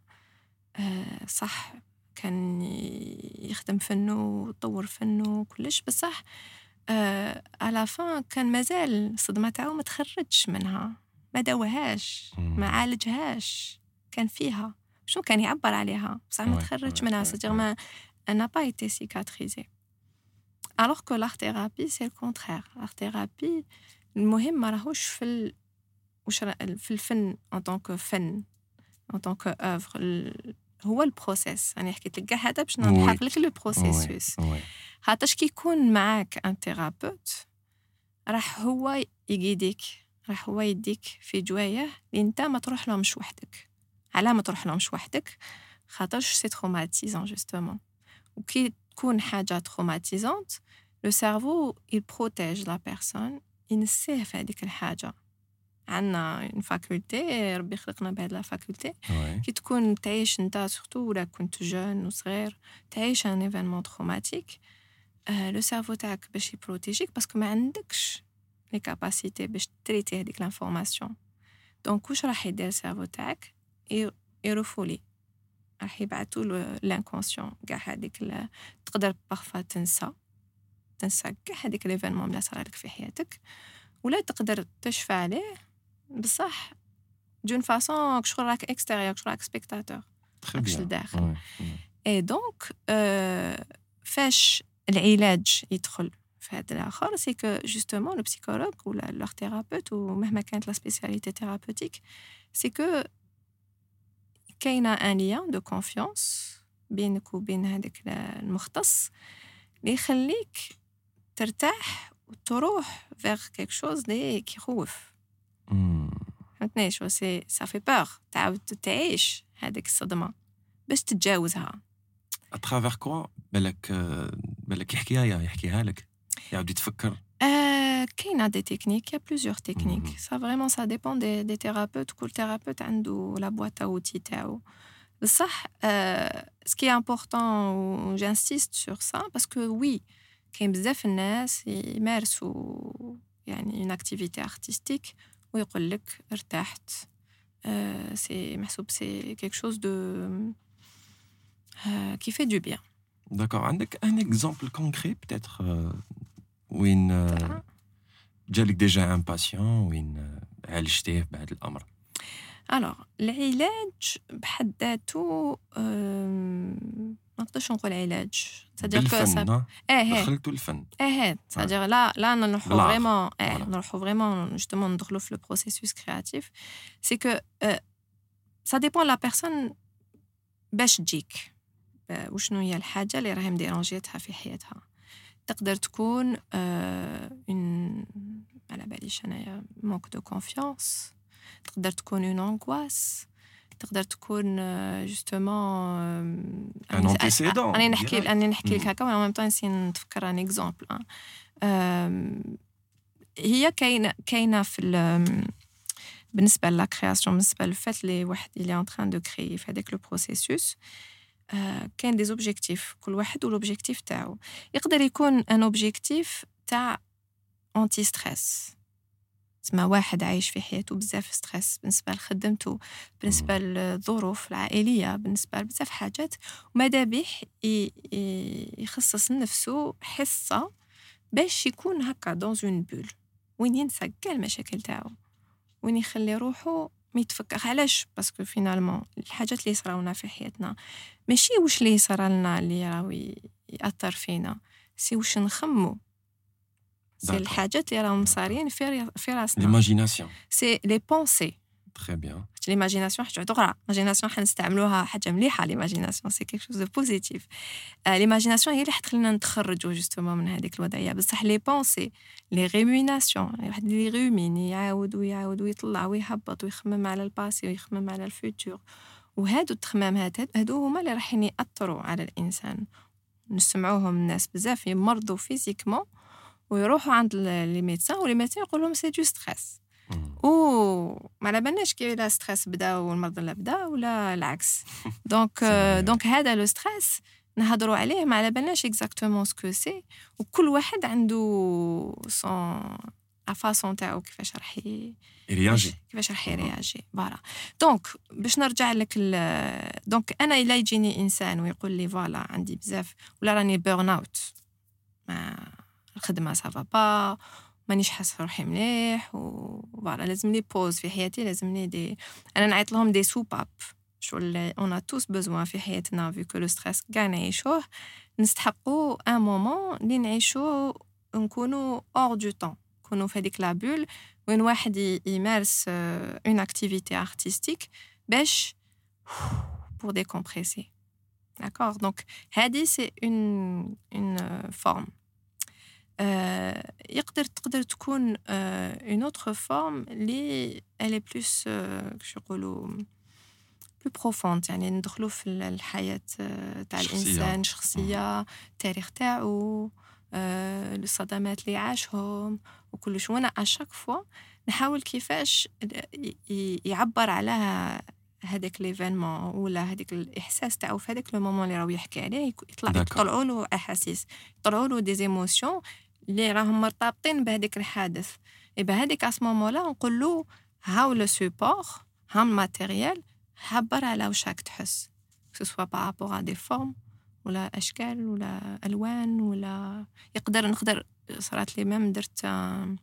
صح كان يخدم فنه ويطور فنه وكلش بصح آه à la fin كان مازال الصدمة تاعو ما تخرجش منها ما داوهاش. ما عالجهاش كان فيها. شنو كان يعبر عليها؟ بصح ما Ouais, تخرج ouais, منها c'est-à-dire ما pas été cicatrisé alors que l'art thérapie c'est le contraire. L'art thérapie المهم ما راهوش في ال... وش في الفن tant que فن que œuvre. ال- هو ال processus. أنا حكيت لك هذا باش. نضحك لك le processus Ouais. خاطرش كي يكون معاك un thérapeute راح هو يقيديك راح هو يديك في جوايه اللي أنت ما تروح لهمش وحدك. علاه ما تروح لهمش وحدك؟ خاطرش c'est traumatisant justement وكي تكون حاجة traumatisante le cerveau يبروتيج la personne ينسيه في هذيك الحاجة. عندنا une faculté ربي خلقنا بهاد la faculté. كي تكون تعيش انت surtout ولا كنت jeune وصغير تعيش un événement traumatique le cerveau تاعك باش يبروتيجيك parce que ما عندكش les capacités باش تريتي هذيك l'information donc واش راح يدير ال cerveau تاعك؟ يرفولي راح يبعثوا له l'inconscient كاع هذيك تقدر parfois تنسى. تنسى كاع هذيك l'événement اللي صار لك في حياتك. ولا تقدر تشفى عليه بصح d'une façon شغل راك extérieur شغل راك spectateur bien. لداخل. et donc فاش العلاج يدخل في هذا الآخر c'est que justement le psychologue ولا l'art-thérapeute ومهما كانت la spécialité thérapeutique c'est que كاينة un lien de confiance بينك وبين هذاك المختص اللي يخليك ترتاح وتروح vers quelque chose اللي كيخوف. فهمتني شو سي سا في بور تعاود تعيش هذيك الصدمه باش تتجاوزها À travers quoi بالك آه، بالك يحكيها يحكيها لك يعاود يتفكر Euh, كاينه دي تكنيك il y a plusieurs techniques Mhm. ça vraiment ça dépend des, des thérapeutes كل thérapeute عنده la boîte à outils تاعو بصح euh, ce qui est important و j'insiste sur ça parce que oui كاين بزاف الناس يمارسوا يعني une activité artistique ويقول لك ارتحت. Euh, c'est محسوب c'est quelque chose de euh, qui fait du bien. d'accord عندك un exemple concret peut-être وين آه، جالك déjà un patient وين آه، عالجتيه بهذا الأمر؟ alors العلاج بحد ذاته ما نقدرش نقول علاج ça dire que آه، آه هي دخلتوا الفن. آه ça dire لا لا نروحو. vraiment آه. نروحو vraiment justement ندخلو في le processus créatif سي كو سا ديبون لا بيرسون باش تجيك وشنو هي الحاجة اللي راهي مديرونجيتها في حياتها تقدر تكون اون على باليش انايا مونك دو كونفيونس تقدر تكون اون انغواس تقدر تكون جوستومون ان انتيسيدون راني نحكي راني نحكي لك مم. هكا ولا ميم طون نسي نتفكر ان اكزومبل هي كاينة كاينة في ال- بالنسبة la création بالنسبة للفات اللي واحد اللي en train de créer في هذاك le processus كاين des objectifs كل واحد وال objectif تاعو. يقدر يكون un objectif تاع anti-stress تسمى واحد عايش في حياته بزاف stress بالنسبة لخدمته بالنسبة للظروف العائلية بالنسبة لبزاف حاجات. وماذا بيه يخصص لنفسه حصة باش يكون هكا dans une bulle وين ينسى كاع المشاكل تاعو. وين يخلي روحو ما يتفكر علاش؟ parce que finalement الحاجات اللي صراونا في حياتنا. ماشي واش اللي صرالنا اللي راهو يأثر فينا. c'est واش نخمو. c'est الحاجات اللي راهم صارين في في راسنا l'imagination c'est les pensées très bien l'imagination حاجة أخرى l'imagination حنستعملوها حاجة مليحه l'imagination c'est quelque chose de positif l'imagination هي اللي حتخلينا نتخرجوا justement من هذيك الوضعيه بصح les pensées les ruminations واحد il rumine يعاود ويعاود ويطلع ويهبط ويخمم على ال passé ويخمم على ال futur وهادو التخمامات هادو هما اللي راح ياثروا على الانسان نسمعوهم الناس بزاف يمرضوا physiquement ويروحوا عند les médecins و les médecins يقول لهم c'est du stress و ما على بالناش كي le stress بدا والمرض لا بدا ولا العكس. donc donc هذا le stress نهضروا عليه ما على بالناش exactement ce que c'est وكل واحد عنده sa façon تاعو كيفاش راح يرياجي. كيفاش راح يرياجي. voilà. donc باش نرجع لك donc أنا إلا يجيني إنسان ويقول لي voilà عندي بزاف ولا راني burn-out ما الخدمه سافا با مانيش حاسه روحي مليح وفوالا لازمني بوز في حياتي لازمني دي انا نعيط لهم دي سوباب شغل اون توس بوزوان في حياتنا فيكو لو ستريس كاع نعيشوه نستحقوا ان مومون اللي نعيشو نكونوا اور دو طون نكونوا في هذيك لا بول وين واحد يمارس اون اكتيفيتي ارتستيك باش pour décompresser. D'accord Donc, هذه c'est une, une forme. يقدر تقدر تكون اون اوتر فورم اللي الي بلوس كش يقولوا plus profond يعني ندخلوا في الحياة تاع الإنسان شخصية التاريخ تاعو الصدمات اللي عاشهم وكلش وأنا à chaque fois نحاول كيفاش يعبر على هذاك l'événement ولا هذاك الإحساس تاعو في هذاك le moment اللي راهو يحكي عليه. يطلع يطلعوا له أحاسيس يطلعوا له des émotions اللي راهم مرتبطين بهذيك الحادث. يبقى هذيك اسمومون لا نقول له هاو لو سوبور هاو الماتيريال عبر على واش راك تحس سوا بارابور ا دي فورم ولا أشكال ولا ألوان ولا يقدر نقدر صرات لي ميم درت ان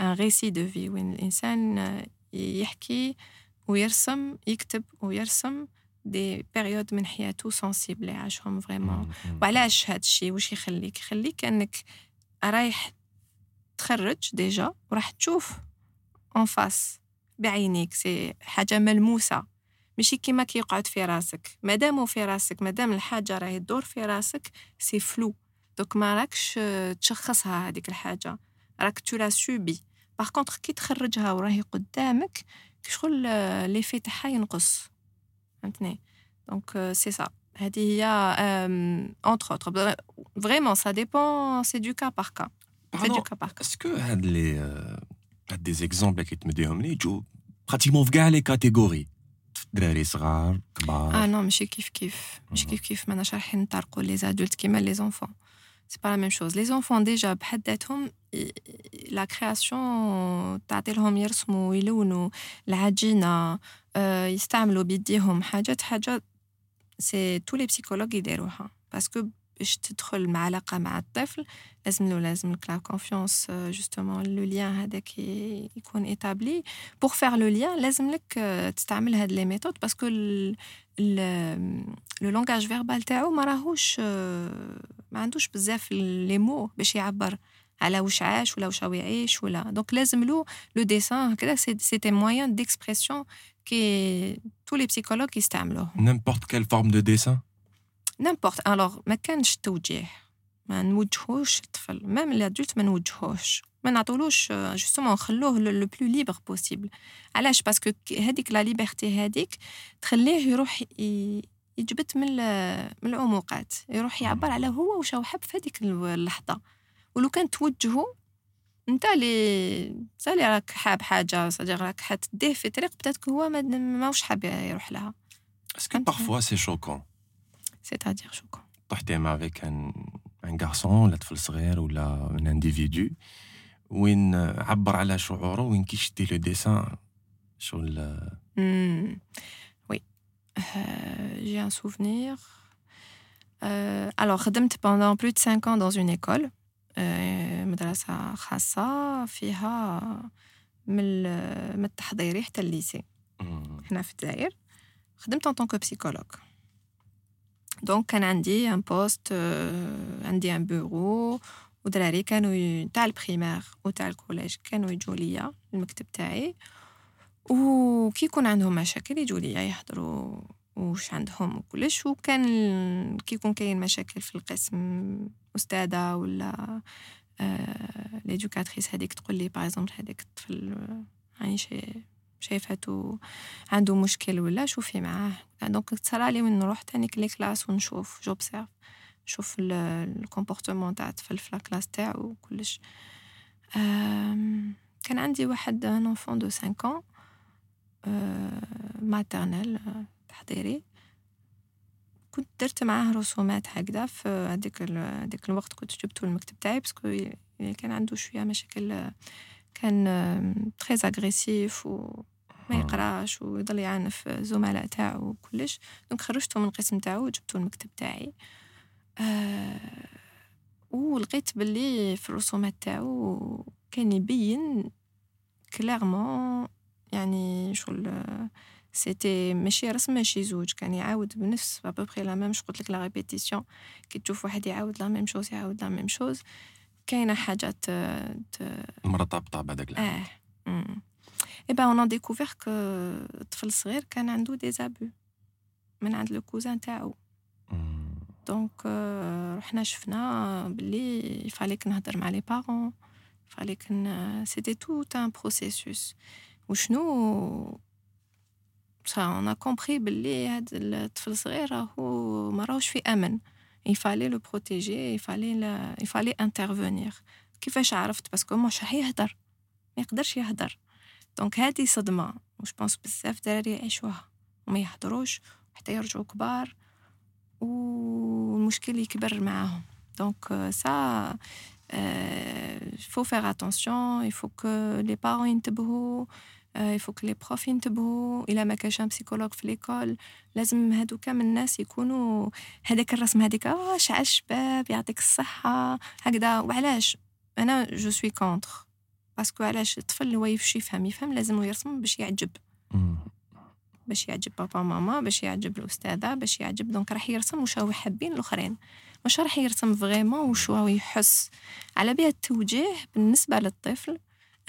ريسي دو في وين الإنسان يحكي ويرسم يكتب ويرسم دي بيريود من حياته سونسيبل عاشهم فريمون وعلاش هاد الشيء؟ واش يخليك؟ يخليك إنك رايح تخرج déjà وراح تشوف en face بعينيك c'est حاجة ملموسة. ماشي كيما كيقعد في راسك. مادامو في راسك مادام الحاجة راهي تدور في راسك c'est flou donc ما راكش تشخصها هذيك الحاجة. راك tu la subis par contre كي تخرجها وراهي قدامك شغل l'effet تاعها ينقص. فهمتني؟ دونك سي سا entre autres vraiment ça dépend c'est du cas par cas c'est du cas par cas est-ce que هاد لي هاد دي زيكزامبل اللي تمديهم لي جو براتيكمون في كاع لي كاتيجوري دراري صغار كبار اه نو ماشي كيف كيف ماشي كيف كيف ماناش رايحين نطرقوا لي زادولت كيما لي زونفون سي با لا ميم شوز لي زونفون ديجا بحد ذاتهم لا كرياسيون تعطي لهم يرسموا ويلونوا العجينه يستعملوا بيديهم حاجات حاجات c'est tous les psychologues يديروها parce que باش تدخل مع علاقه مع الطفل لازم له لازم la confiance justement le lien هذاك يكون établi pour faire le lien لازم لك تستعمل هاد les méthodes parce que le langage verbal تاعو ما راهوش ما عندوش بزاف les mots باش يعبر على واش عاش ولا واش يعيش ولا donc لازم له le dessin هكذا c'est un moyen d'expression que tous les psychologues يستعملوه n'importe quelle forme de dessin n'importe alors ما كانش توجيه ما نوجهوش الطفل même l'adulte ما نوجهوش ما نعطولوش justement نخلوه le plus libre possible علاش parce que هذيك la liberté هذيك تخليه يروح يجبت من من العمق يروح يعبر على هو واش هو حب في هذيك اللحظه ولو كان توجهه انت اللي انت اللي راك حاب حاجه صديق راك حتديه في طريق بتاتك هو ما ماوش حاب يروح لها اسكو بارفوا سي شوكون سيتادير شوكون طحتي مع افيك ان ان غارسون ولا طفل صغير ولا ان انديفيدو وين عبر على شعوره وين كيشدي لو ديسان شغل وي جي ان سوفنير alors خدمت pendant plus de 5 ans dans une école مدرسة خاصة فيها من من التحضيري حتى ال lycée. هنا في الجزائر خدمت en tant que psychologue donc كان عندي un poste عندي un bureau ودراري كانوا تاع ال primaire وتاع ال collège كانوا يجوا ليا المكتب تاعي. وكي يكون عندهم مشاكل يجوا ليا يهدروا وش عندهم وكلش وكان كي يكون كاين مشاكل في القسم أستاذة ولا آه l'éducatrice هذيك تقول لي par exemple هذاك الطفل يعني شي شايفاتو عنده مشكل ولا شوفي معاه. donc تصرى لي من نروح تاني les classes ونشوف j'observe نشوف ال comportement تاع الطفل في la classe تاعو وكلش. كان عندي واحد un enfant de 5 ans maternelle تحضيري. كنت درت معاه رسومات هكذا في هذيك هذيك الوقت كنت جبته المكتب تاعي parce que كان عنده شوية مشاكل كان très agressif و ما يقراش ويضل يعنف الزملاء تاعو وكلش. donc خرجته من القسم تاعو وجبته المكتب تاعي. آه ولقيت باللي في الرسومات تاعو كان يبين clairement يعني شغل c'était ماشي رسم ماشي زوج كان يعاود بنفس ابوبخي la même قلت لك la répétition كي تشوف واحد يعاود la même chose يعاود la même chose كاينة حاجات مرتبطة بهذاك آه. eh ben on découvre que طفل صغير كان عنده des abus من عند le cousin تاعو. donc رحنا شفنا بلي il fallait que نهضر مع les parents il fallait que c'était tout un processus وشنو بصح on comprend بلي هاد الطفل الصغير راهو ما راهوش في أمن. il fallait le protéger il fallait il fallait intervenir كيفاش عرفت؟ parce que مش راح يهدر. ما يقدرش يهدر. donc هادي صدمة. وش pense بزاف دراري يعيشوها. وما يهدروش. حتى يرجعوا كبار. والمشكل يكبر معاهم. donc ça faut faire attention il faut que les parents ينتبهوا. il faut que les profs ينتبهوا الا ما كانش psychologue في l'école لازم هادو كامل الناس يكونوا هذاك الرسم هذيك آه شعل الشباب يعطيك الصحة. هكذا. وعلاش؟ أنا je suis contre parce que علاش الطفل هو يفشي يفهم يفهم لازم يرسم باش يعجب. باش يعجب بابا ماما باش يعجب الأستاذة باش يعجب. دونك راح يرسم واش هو حابين الأخرين. مش راح يرسم vraiment واش هو يحس. على بها التوجيه بالنسبة للطفل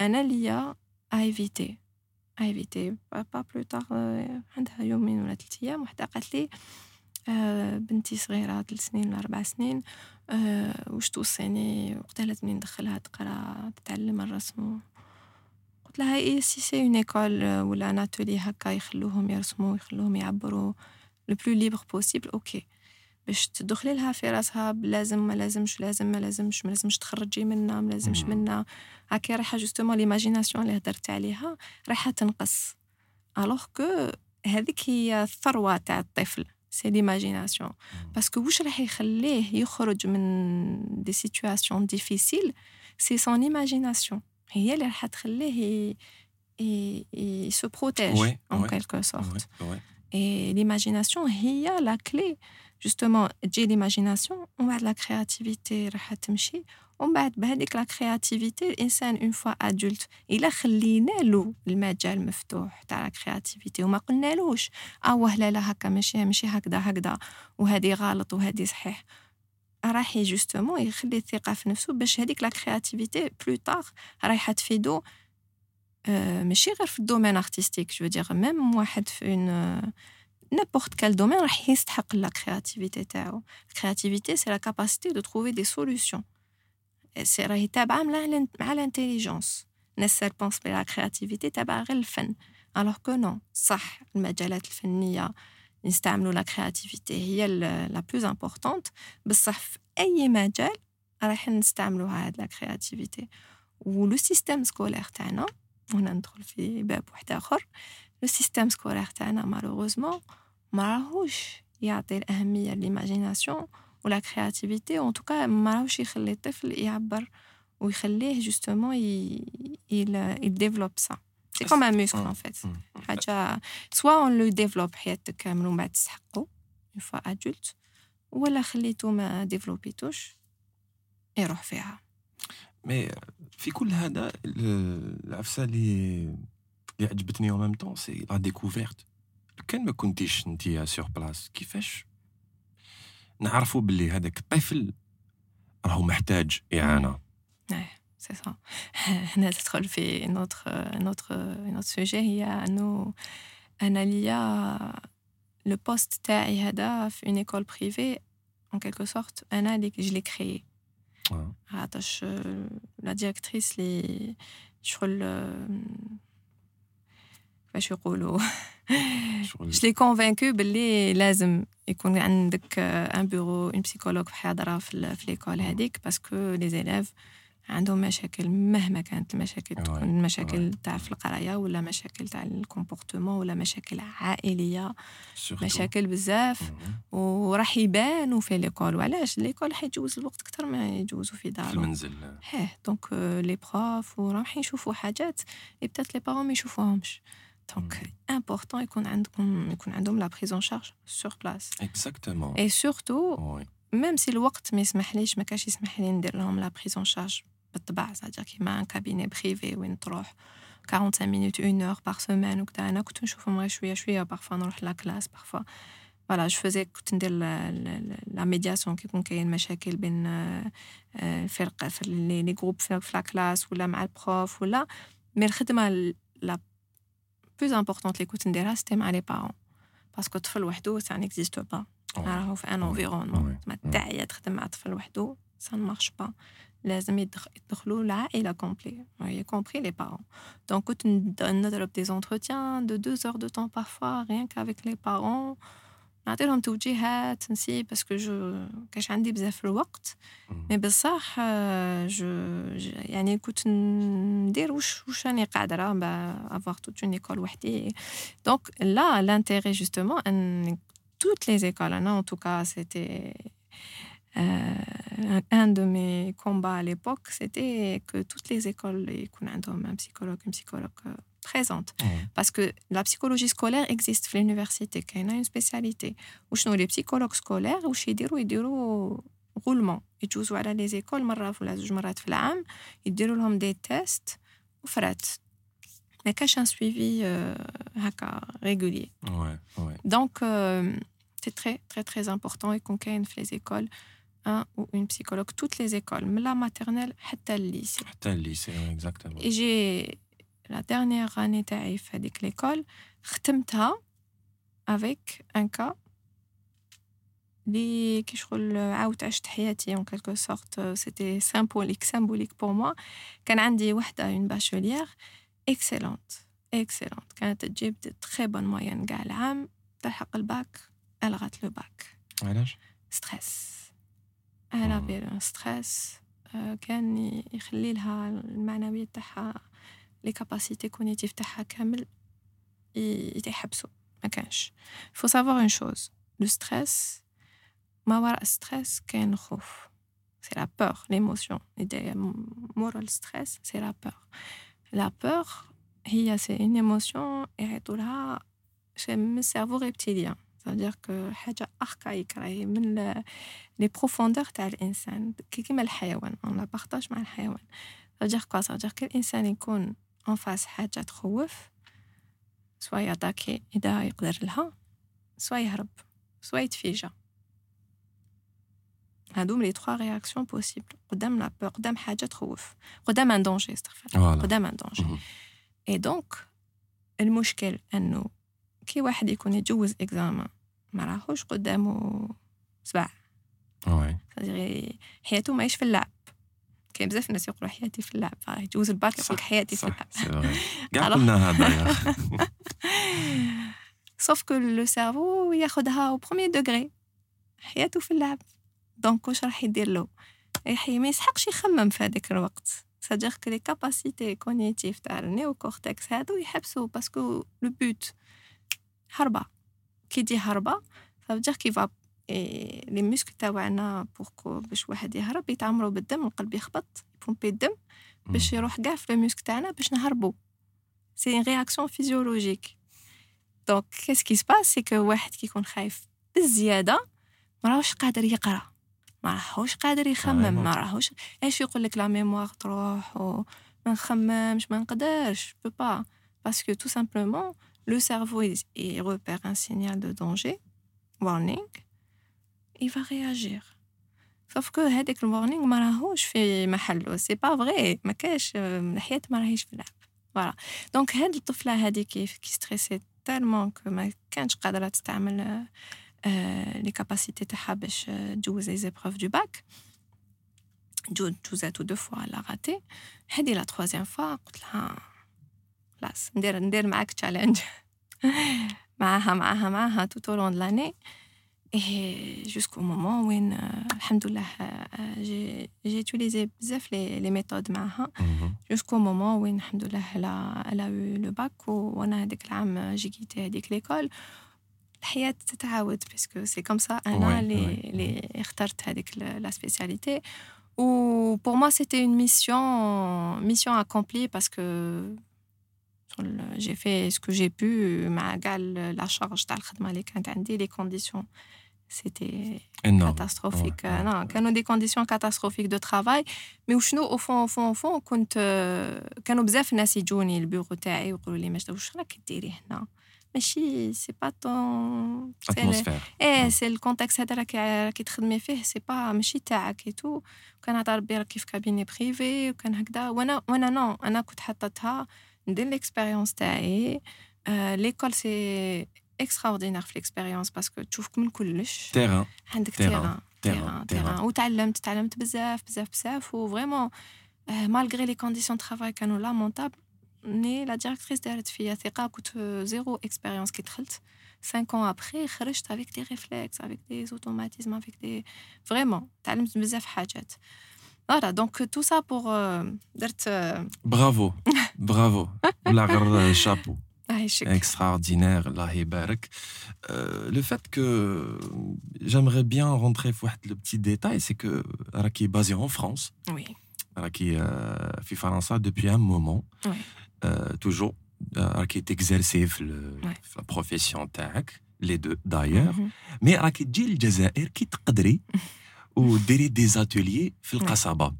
أنا il y a ايفيتي ايفيتي pas plus tard عندها يومين ولا ثلاث أيام وحدة قالت لي آه بنتي صغيرة ثلاث سنين ولا أربع سنين آه وش توصيني؟ وقتها لازمني ندخلها تقرا تتعلم الرسم. قلت لها إيه si c'est une école ولا un atelier هكا يخلوهم يرسموا يخلوهم يعبروا le plus libre possible OK باش تدخلي لها في راسها لازم ما لازمش لازم ما لازمش ما لازمش تخرجي منا ما لازمش منا هكا رايحه justement l'imagination اللي هدرت عليها رايحه تنقص. alors que هذيك هي الثروة تاع الطفل c'est l'imagination parce que واش راح يخليه يخرج من des situations difficiles c'est son imagination هي اللي راح تخليه il se protège en quelque sorte et l'imagination هي la clé justement تجي l'imagination ومن بعد la créativité راح تمشي ومن بعد بهذيك la créativité الانسان une fois adulte الا خلينا له المجال مفتوح تاع la créativité وما قلنالوش آه لا لا هكا ماشي ماشي هكذا هكذا وهذه غلط وهذه صحيح راح justement يخلي الثقه في نفسه باش هذيك la créativité plus tard رايحه تفيدو ماشي غير في الدومين ارتستيك جو دير ميم واحد في اون n'importe quel domaine راح يستحق la créativité تاعو créativité c'est la capacité de trouver des solutions سي راهي تابعة مع الانتيليجونس الناس بونس بلي لا كرياتيفيتي تابعة غير الفن الوغ كو نو صح المجالات الفنية نستعملوا لا كرياتيفيتي هي لا بلوز امبورطونت بصح في اي مجال راح نستعملوها هاد لا كرياتيفيتي ولو سيستيم سكولير تاعنا هنا ندخل في باب واحد اخر لو سيستيم سكولير تاعنا مالوغوزمون ما راهوش يعطي الأهمية للإيماجيناسيون ولا كرياتيفيتي وان توكا ما راهوش يخلي الطفل يعبر ويخليه justement il, il, il développe ça c'est comme un muscle en fait حاجة soit on le développe حياتك كامل ومن بعد تسحقو une fois adulte ولا خليتو ما ديفلوبيتوش يروح فيها مي في كل هذا العفسه اللي اللي عجبتني او ميم طون سي لا ديكوفيرت كان ما كنتيش انت سور بلاس كيفاش نعرفوا باللي هذاك الطفل راهو محتاج اعانه سي سا هنا تدخل في نوتر نوتر نوتر سوجي هي انه انا ليا لو بوست تاعي هذا في اون ايكول بريفي en quelque sorte انا اللي je l'ai créé عطاش لا ديريكتريس لي شغل كيفاش يقولوا؟ je l'ai convaincu باللي لازم يكون عندك un bureau une psychologue حاضره في l'école هذيك parce que les élèves عندهم مشاكل مهما كانت المشاكل تكون مشاكل تاع في القراية ولا مشاكل تاع ال comportement ولا مشاكل عائلية. مشاكل بزاف. وراح يبانوا في l'école وعلاش؟ l'école حيجوز الوقت أكثر ما يجوزوا في دارهم في المنزل. هاه donc les profs وراح يشوفوا حاجات peut-être les parents ما يشوفوهمش. دونك امبورطون يكون عندكم يكون عندهم لا بريزون شارج سور بلاس اكزاكتومون اي سورتو ميم سي الوقت ما يسمحليش ما كاش يسمح لي ندير لهم لا بريزون شارج بالطبع سادير كيما ان كابيني بريفي وين تروح 45 مينوت اون اور بار سيمين وكذا انا كنت نشوفهم غير شويه شويه بارفوا نروح لا كلاس بارفوا فوالا جو فوزي كنت ندير لا ميدياسيون كي يكون كاين مشاكل بين الفرق في لي جروب في لا كلاس ولا مع البروف ولا مي الخدمه لا بلوز امبورطونت اللي كنت نديرها سيتي مع لي بارون باسكو الطفل وحده سا نيكزيستو با راهو في ان انفيرونمون ما داعيه تخدم مع طفل وحده سا مارش با لازم يدخلوا العائلة كومبلي y compris les parents donc كنت نضرب des entretiens de deux heures de temps parfois rien qu'avec les parents نعطيلهم توجيهات نسي باسكو جو كاش عندي بزاف الوقت مي بصح جو يعني كنت ندير واش واش راني قاعده راه افوار توت اون ايكول وحدي دونك لا لانتيغي جوستومون ان توت لي ايكول انا ان توكا سيتي Euh, un de mes combats à l'époque, c'était que toutes les écoles aient un psychologue, une psychologue parce que la psychologie scolaire existe à l'université, il y a une spécialité. Où les psychologues scolaires, où ils font roulement. Ils jouent à les écoles, ils font des tests, ils mais cache un suivi euh, régulier. Ouais, ouais. Donc, euh, c'est très, très, très important et qu'on gagne les écoles un ou une psychologue, toutes les écoles, la maternelle, le lycée. lycée, exactement. Et j'ai la dernière année تاعي في هذيك l'école, ختمتها avec un cas اللي كي شغل عاودت عشت حياتي en quelque sorte c'était symbolique symbolique pour moi كان عندي وحده une bachelière excellente excellente كانت تجيب de très bonnes moyennes كاع العام تلحق الباك ألغت لو باك علاش؟ ستريس elle avait un stress كان يخلي لها المعنوية تاعها لي كاباسيتي كونيتيف تاعها كامل يتحبسوا ما كانش faut savoir une chose le stress ما وراء الستريس كاين الخوف c'est la peur l'émotion moral stress c'est la peur la peur هي c'est une émotion يعيطوا لها من السيرفو ريبتيليان c'est-à-dire que حاجة أركايك راهي من لي بروفوندور تاع الإنسان كيما الحيوان on لا بارطاج مع الحيوان c'est-à-dire quoi c'est-à-dire كي الإنسان يكون en face حاجة تخوف. سوا ياتاكي إذا يقدر لها. سوا يهرب. سوا يتفيجا. هادوم لي تخوا رياكسيون بوسيبل قدام لا قدام حاجة تخوف. قدام un danger استغفر قدام un danger et donc المشكل إنه كي واحد يكون يتجوز examen ما راهوش قدامه سبع. oui حياته ماهيش في اللعب كاين بزاف الناس يقولوا حياتي في اللعب يجوز الباك يقول لك حياتي في اللعب كاع قلنا هذا sauf que le cerveau ياخذها au premier degré حياته في اللعب. donc واش راح يدير له؟ ما يسحقش يخمم في هذاك الوقت. c'est-à-dire que les capacités cognitives تاع ال néocortex هادو يحبسوا parce que le but هربة. qui dit هربة veut dire qu'il faut les muscles تاوعنا pour que باش واحد يهرب يتعمروا بالدم القلب يخبط يبومبي الدم باش يروح كاع في ال muscles تاعنا باش نهربوا c'est une réaction physiologique donc qu'est-ce qui se passe c'est que واحد كيكون خايف بزيادة ما راهوش قادر يقرأ ما راهوش قادر يخمم ما راهوش إيش يقول لك لا ميموار تروح و ما نخممش ما نقدرش بو با باسكو تو سامبلومون لو سيرفو il repère un signal de danger. Warning. il va réagir sauf que هذاك الورنينغ ما راهوش في محله سي با فغي ما كاش الحياه ما راهيش في اللعب فوالا دونك هاد الطفله هذه كيف كي ستريسي تالمون كو ما كانش قادره تستعمل لي كاباسيتي تاعها باش تجوز لي زيبروف دو باك جوزاتو دو فوا لا راتي هادي لا تروازيام فوا قلت لها خلاص ندير ندير معاك تشالنج معاها معاها معاها توت لون لاني Et jusqu'au moment où, euh, alhamdoulilah, euh, j'ai, j'ai utilisé bzaf les, les méthodes معها jusqu'au moment où, alhamdoulilah, elle a, elle a eu le bac وانا هذاك العام j'ai quitté هذيك l'école الحياة تتعاود باسكو سي كوم سا انا اللي اللي اخترت هذيك لا سبيسياليتي و pour moi c'était une mission mission accomplie parce que j'ai fait ce que j'ai pu مع كاع la charge تاع الخدمه اللي كانت عندي les conditions c'était catastrophique ouais, non كانوا des conditions catastrophiques de travail mais وشنو au fond au fond au fond كنت كانوا بزاف الناس يجوني البيرو تاعي ويقولوا لي ماجده واش راك ديري هنا ماشي سي با طون ايه سي الكونتكست هذا راكي راكي تخدمي فيه سي با ماشي تاعك اي تو كان عطا ربي راكي في كابيني بريفي وكان هكذا وانا وانا نو انا كنت حطتها ندير ليكسبيريونس تاعي ليكول سي اكستراوردينير في ال expérience parce que تشوفك من كلش. terrain عندك terrain terrain terrain وتعلمت تعلمت بزاف بزاف بزاف. و vraiment مالغري لي كونديسيون ترافاي كانوا لامونتابل ني لا ديريكتريس دارت فيا ثقة كنت زيرو اكسبيريونس كي دخلت. 5 ans après خرجت avec des réflexes avec des automatismes avec des vraiment تعلمت بزاف حاجات. Donc tout ça pour euh, d'être. Euh... Bravo, bravo. La chapeau. Ah, extraordinaire, la euh, le fait que j'aimerais bien rentrer le petit détail, c'est que Raki est basé en France. Oui. Raki euh, fait France depuis un moment, oui. Euh, toujours. Euh, Raki est exercé le, la profession TAC, les deux d'ailleurs. Mhm. Mais Raki dit le Jazair qui t'adri ou des ateliers dans le Qasaba.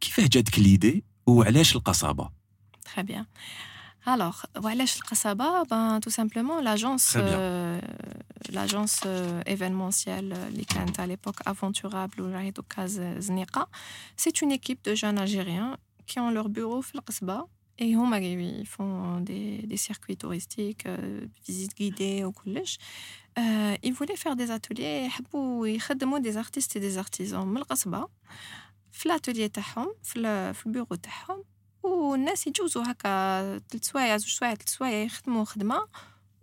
Qui fait l'idée ou allèche le Qasaba? Très bien. Alors, Walash Qasaba, ben, tout simplement, l'agence euh, l'agence euh, événementielle, euh, à l'époque, Aventurable ou c'est une équipe de jeunes Algériens qui ont leur bureau à Qasaba. Et ils font des, circuits touristiques, visites guidées au collège. ils voulaient faire des ateliers, ils voulaient des artistes et des artisans. L'atelier, le bureau, الاتولي تاعهم في البيرو تاعهم والناس يجوزوا هكا ثلاث سوايع زوج سوايع ثلاث سوايع يخدموا خدمه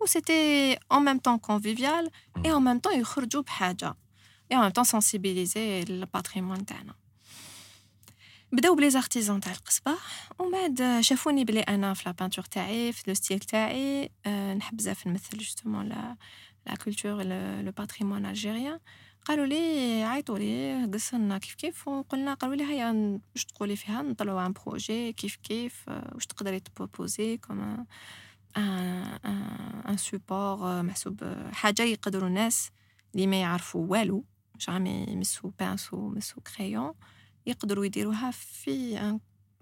و سيتي ان ميم طون كونفيفيال اي ان ميم طون يخرجوا بحاجه اي ان ميم طون سونسيبيليزي الباتريمون تاعنا بداو بلي زارتيزون تاع القصبه ومن بعد شافوني بلي انا في لا بانتور تاعي في لو ستيل تاعي أه نحب بزاف نمثل جوستومون لا لا كولتور لو باتريمون الجيريان قالوا لي عيطوا لي قصنا كيف كيف؟ وقلنا قالوا لي هيا واش تقولي فيها؟ نطلعوا عن بروجي كيف كيف؟ واش تقدري تبروبوزي؟ كوم un support محسوب حاجة يقدروا الناس اللي ما يعرفوا والو مش عم يمسوا pinceau يمسوا crayon يقدروا يديروها في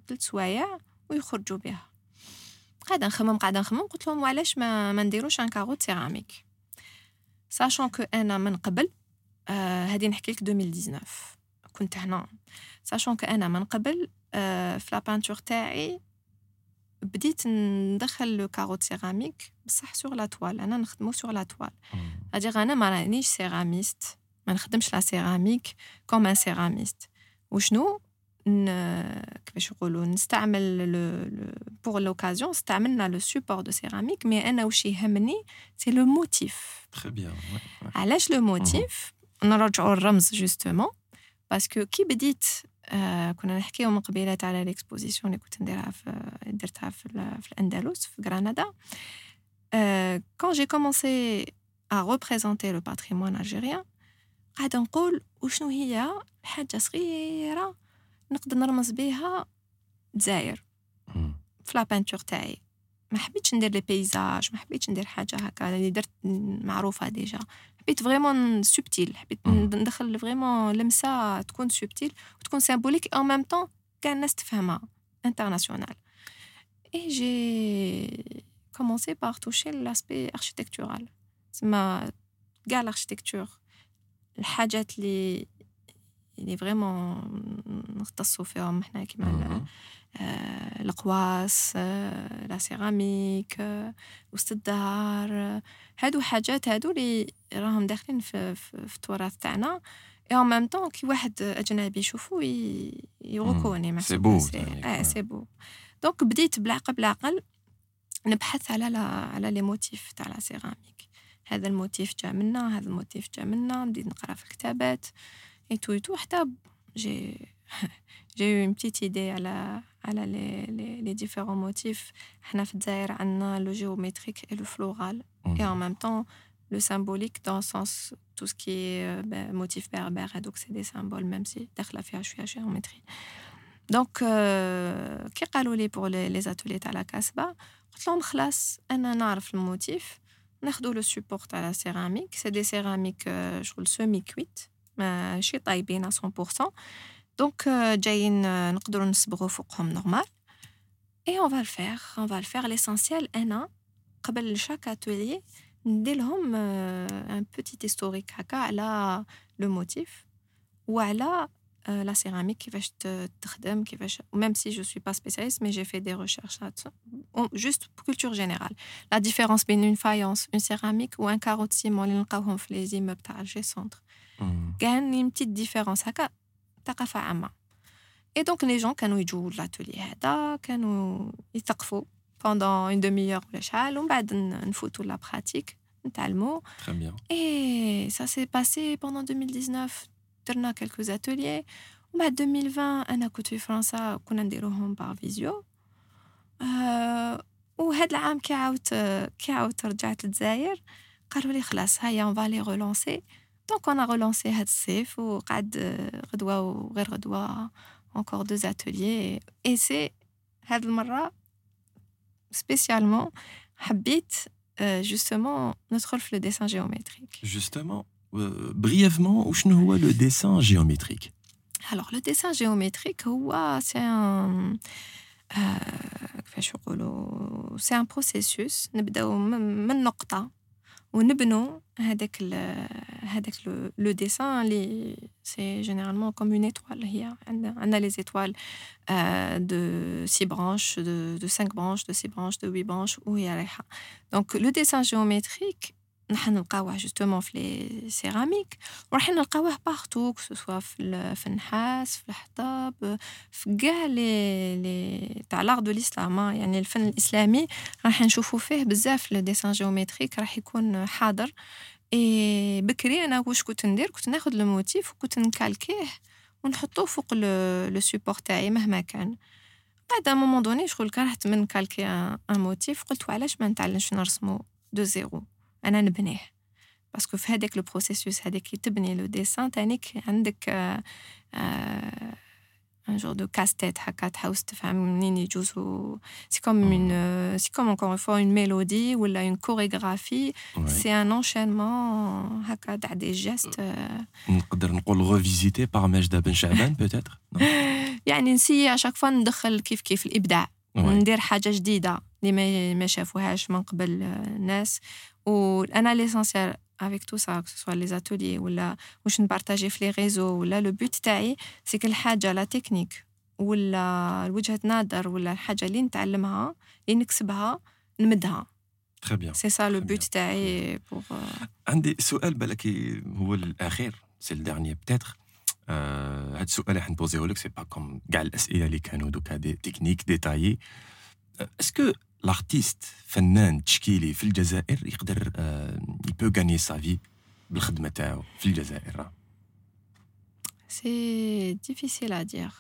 ثلاث سوايع ويخرجوا بها قاعدة نخمم قاعدة نخمم قلت لهم وعلاش ما, ما نديروش un carreau de céramique sachant que أنا من قبل هادي نحكي لك 2019 كنت هنا. sachant أنا من قبل في la peinture تاعي بديت ندخل le carreau de céramique بصح sur la toile أنا نخدمو sur la toile c'est-à-dire أنا ما رانيش céramiste. ما نخدمش la céramique comme un céramiste وشنو؟ كيفاش يقولوا؟ نستعمل le pour l'occasion استعملنا le support de céramique mais أنا واش يهمني؟ c'est le motif très bien علاش le motif نرجعوا الرمز justement parce que كي بديت آه كنا نحكيو من قبيلات على l'exposition اللي كنت نديرها في درتها في, في الأندلس في غرناطه آه quand j'ai commencé à représenter le patrimoine algérien قاعدة نقول وشنو هي حاجة صغيرة نقدر نرمز بها دزاير في la peinture تاعي. ما حبيتش ندير les paysages ما حبيتش ندير حاجة هكا اللي درت معروفة déjà. حبيت vraiment subtil حبيت ندخل vraiment لمسة تكون subtile وتكون symbolique au même temps كاع الناس تفهمها international et j'ai commencé par toucher l'aspect architectural تسمى كاع ال architecture الحاجات اللي اللي vraiment نختصو فيهم حنا كيما القواس آه، la céramique آه، وسط الدار هادو حاجات هادو اللي راهم داخلين في, في, في التراث تاعنا. et en même temps كي واحد أجنبي يشوفو ي reconnaît c'est beau آه c'est beau donc بديت بالعقل بالعقل نبحث على la على les motifs تاع la céramique. هذا ال motif جا منا هذا ال motif جا منا بديت نقرا في الكتابات et tout et tout حتى جي جي اون بتيت ايدي على على لي لي لي ديفيرون موتيف حنا في الجزائر عندنا لو جيوميتريك اي لو فلورال اي ان ميم طون لو سامبوليك دون سونس تو سكي موتيف بيربير هذوك سي دي سامبول ميم سي داخله فيها شويه جيومتري دونك كي قالوا لي بور لي زاتولي تاع لا كاسبه قلت لهم خلاص انا نعرف الموتيف ناخذوا لو سوبور تاع لا سيراميك سي دي سيراميك شغل سومي كويت ماشي طايبين 100% دونك جايين نقدروا نصبغوا فوقهم نورمال اي اون فا الفير اون فا الفير ليسونسيال انا قبل شاك اتولي ندير لهم ان بوتيت هيستوريك هكا على لو موتيف وعلى لا سيراميك كيفاش تخدم كيفاش ميم سي جو سوي با سبيسياليست مي جي في دي ريشيرش جوست كولتور جينيرال لا ديفيرونس بين اون فايونس اون سيراميك و ان كاروت سيمون اللي نلقاوهم في لي زيموب تاع الجي سونتر كان اون بتيت ديفيرونس هكا ثقافة عامة. et donc les jeunes كانوا يجوا l'atelier هذا كانوا يثقفوا pendant une demi-heure ولا شحال ومن بعد نفوتوا la pratique نتعلموا. et ça s'est passé pendant 2019 درنا quelques ateliers ومن بعد 2020 أنا كنت في فرنسا كنا نديروهم par visio أه وهذا العام كي عاودت كي عاودت رجعت للجزائر قالوا لي خلاص هيا اون فالي ريلونسي دونك اون ريلونسي هاد الصيف وقعد غدوه وغير غدوه encore deux ateliers et c'est هاد المره spécialement حبيت justement ندخل في le dessin géométrique Justement, euh, brièvement, وشنو هو le dessin géométrique alors le dessin géométrique هو c'est un كيفاش نقولوا سي ان بروسيسوس نبداو من نقطه ونبنوا هذاك هذاك لو ديسان اللي سي جينيرالمون كوم اون ايتوال هي عندنا لي زيتوال دو سي برانش دو دو 5 برانش دو سي برانش دو 8 برانش وهي رايحه دونك لو ديسان جيومتريك نحن نلقاوه جوستومون في لي سيراميك وراح نلقاوه بارتو سوا في في النحاس في الحطب في كاع les les تاع l'art de l'Islam يعني الفن الإسلامي راح نشوفوا فيه بزاف le dessin géométrique راح يكون حاضر. اي بكري أنا واش كنت ندير؟ كنت ناخذ le motif وكنت ن calquer ه ونحطوه فوق le support تاعي مهما كان. بعد moment donné شغل كرهت من calquer un motif قلت علاش ما نتعلمش نرسمو de zéro أنا نبنيه. parce que في هذاك le processus هذاك كي تبني le dessin تانيك عندك un genre de casse-tête هكا تحاول تفهم منين يجوزوا c'est comme un c'est comme encore fois une mélodie ولا une chorégraphie c'est un enchaînement هكا تاع des gestes نقدر نقول revisité par ماجدة بن شعبان peut-être يعني ن essaye à chaque fois ندخل كيف كيف الإبداع. ندير حاجة جديدة اللي ما شافوهاش من قبل الناس. وأنا l'essentiel avec tout ça soit les ateliers ولا واش ن partager في les réseaux ولا le but تاعي c'est كل حاجة la technique ولا وجهه نظر ولا الحاجة اللي نتعلمها اللي نكسبها نمدها très bien c'est ça le but تاعي pour عندي سؤال بالك هو الاخير c'est la dernière peut-être هاد السؤال راح ن poser ه لك c'est pas comme كاع الاسئله اللي كانوا دوكا دي تكنيك ديتايي اسكو لارتيست فنان تشكيلي في الجزائر يقدر يبو غاني سافي بالخدمه تاعو في الجزائر سي ديفيسيل ا دير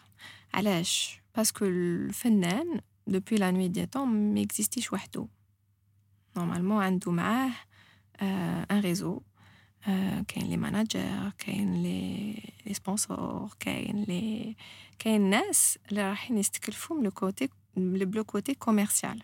علاش باسكو الفنان دوبوي لا نوي دي طون ما اكزيستيش وحده نورمالمون عنده معاه ان ريزو كاين لي ماناجر كاين لي لي سبونسور كاين لي كاين ناس اللي رايحين يستكلفوا من لو كوتي بلو كوتي كوميرسيال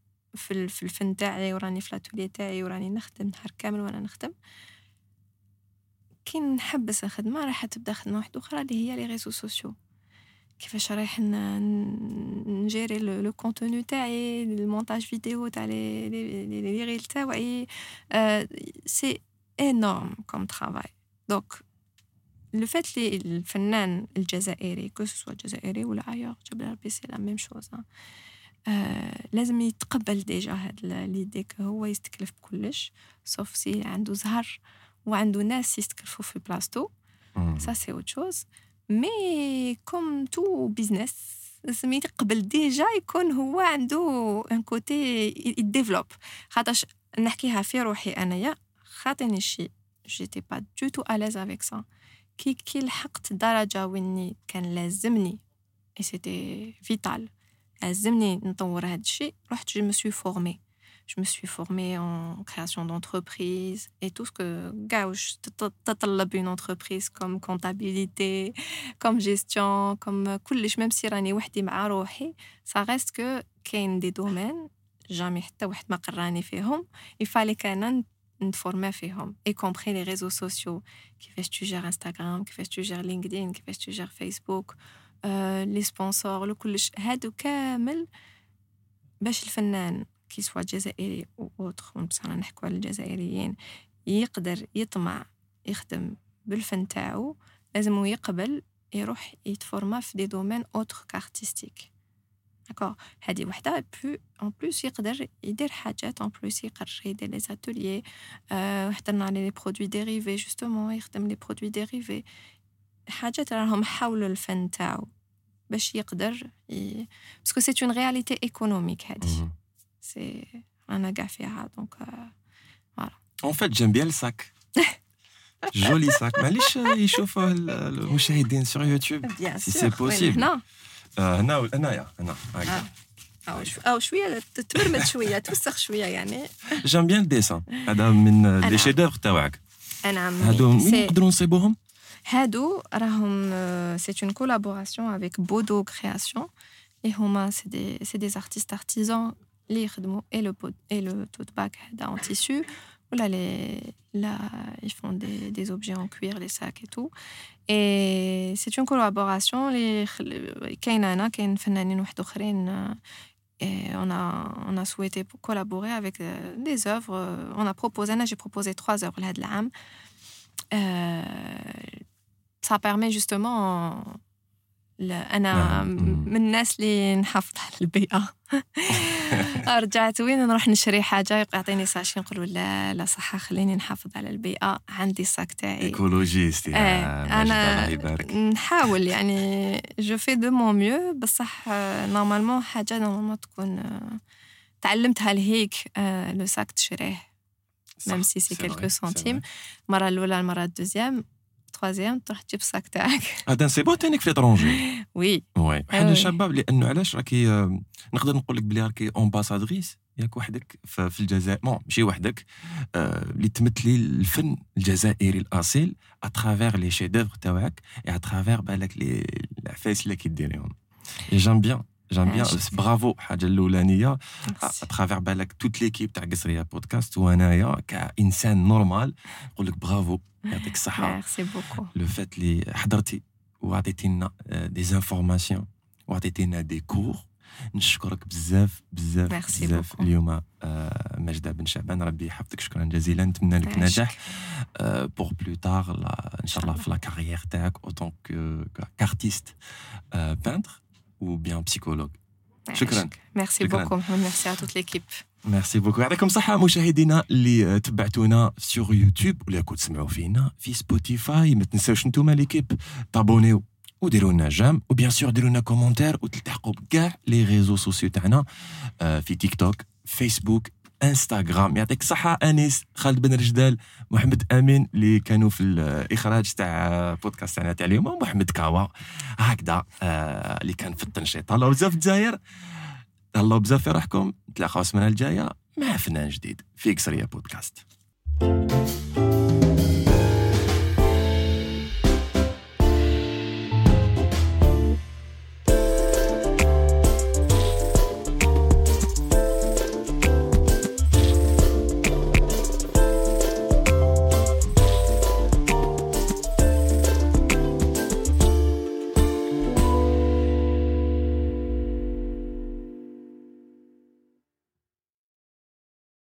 في في الفن تاعي وراني في l'atelier تاعي وراني نخدم نهار كامل وأنا نخدم. كي نحبس الخدمة راح تبدا خدمة واحدة أخرى اللي هي les réseaux sociaux كيفاش رايح ن gérer le contenu تاعي المونتاج فيديو تاع لي لي ريل تاعي. c'est énorme comme travail donc le fait لي الفنان الجزائري que ce soit الجزائري ولا ailleurs جبل ربي c'est la même chose لازم يتقبل déjà هاد l'idée que هو يستكلف بكلش sauf si عنده زهر وعنده ناس يستكلفوا في بلاصتو. ça c'est autre chose mais comme tout business لازم يقبل ديجا يكون هو عنده un côté ي développe خاطرش نحكيها في روحي أنايا خاطيني j'ai j'étais pas du tout à l'aise avec ça كي كي لحقت درجة ويني كان لازمني اي سيتي فيتال لازمني نطور هاد الشيء رحت جو مسوي فورمي je me suis formée en création d'entreprise et tout ce que gauche une entreprise comme comptabilité comme gestion comme كلش même si راني وحدي مع روحي ça reste que كاين des domaines jamais حتى واحد ما قراني فيهم il fallait كان نتفورما فيهم y compris les réseaux sociaux كيفاش tu gères Instagram كيفاش tu gères LinkedIn كيفاش tu gères Euh, les sponsors le كلش هادو كامل باش الفنان que ce soit جزائري ou autre بصح نحكو على الجزائريين يقدر يطمع يخدم بالفن تاعو لازم يقبل يروح يت former في des domaines autres qu'artistiques d'accord هادي وحدة puis en plus يقدر يدير حاجات en plus يقرر يدير les ateliers أه حضرنا على les produits dérivés justement يخدم les produits dérivés حاجات راهم حول الفن تاعو باش يقدر ي... parce que c'est une réalité économique هادي. c'est أنا كاع فيها donc voilà en fait j'aime bien ال sac joli sac معليش يشوفوا المشاهدين sur YouTube si c'est possible هنا هنا هنايا هنا أو أو شوية تبرمد شوية توسخ شوية يعني جيم بيان الديسان هذا من لي شيدور تاعك نعم هادو نقدروا نصيبوهم هادو راهم سي اون كولابوراسيون افيك بودو كرياسيون et هما c'est des c'est des artistes artisans les et le, et le tote bag en tissu. Là, les, là, ils font des, des, objets en cuir, les sacs et tout. Et c'est une collaboration. Les, Kainana, Kain Fenanin et on a, on a souhaité collaborer avec euh, des œuvres. On a proposé, j'ai proposé trois œuvres là de l'âme. Euh, Ça permet justement أنا من الناس اللي نحافظ على البيئة. رجعت وين؟ نروح نشري حاجة يعطيني sachet نقول لا لا صح خليني نحافظ على البيئة. عندي ال sac تاعي. écologiste آه أنا نحاول يعني je fais de mon mieux بصح normalement حاجة normalement تكون تعلمتها لهيك le sac تشريه même si c'est quelques centimes المره الأولى المرة ال deuxième. troisième تروح تجيب ال sac تاعك. هذا c'est تانيك في l'étranger oui. oui. بحال الشباب لأنه علاش؟ راكي نقدر نقول لك بلي راكي ambassadrice ياك وحدك في الجزائر. bon ماشي وحدك. اللي تمثلي الفن الجزائري الأصيل à travers les chefs-d'œuvre تاعك et à travers بالك لي العفايس اللي كديريهم. j'aime bien j'aime bien bravo حاجة الأولانية. à travers بالك toute l'équipe تاع قصرية بودكاست. وأنايا كإنسان normal نقول لك برافو يعطيك الصحه ميرسي بوكو لو فات اللي حضرتي وعطيتينا دي زانفورماسيون وعطيتينا دي كور نشكرك بزاف بزاف بزاف اليوم ماجدة بن شعبان ربي يحفظك شكرا جزيلا نتمنى لك نجاح بور بلو تار ان شاء الله في لا كارير تاعك اوتون كارتيست بانتر ou bien psychologue. Shukran. Merci beaucoup, merci à toute l'équipe. ميرسي بوكو يعطيكم الصحة مشاهدينا اللي تبعتونا sur يوتيوب ولا كنت تسمعوا فينا في سبوتيفاي ما تنساوش نتوما l'équipe تابونيو وديروا لنا j'aime و bien sûr ديروا لنا commentaire وتلتحقوا بكاع les réseaux sociaux تاعنا في تيك توك فيسبوك انستغرام يعطيك الصحة انيس خالد بن رجدال محمد امين اللي كانوا في الاخراج تاع بودكاست تاعنا تاع اليوم ومحمد كاوا هكذا اللي كان في التنشيط الله بزاف الجزائر الله بزاف في روحكم نتلاقاو السمانة الجاية مع فنان جديد. في اكسريا بودكاست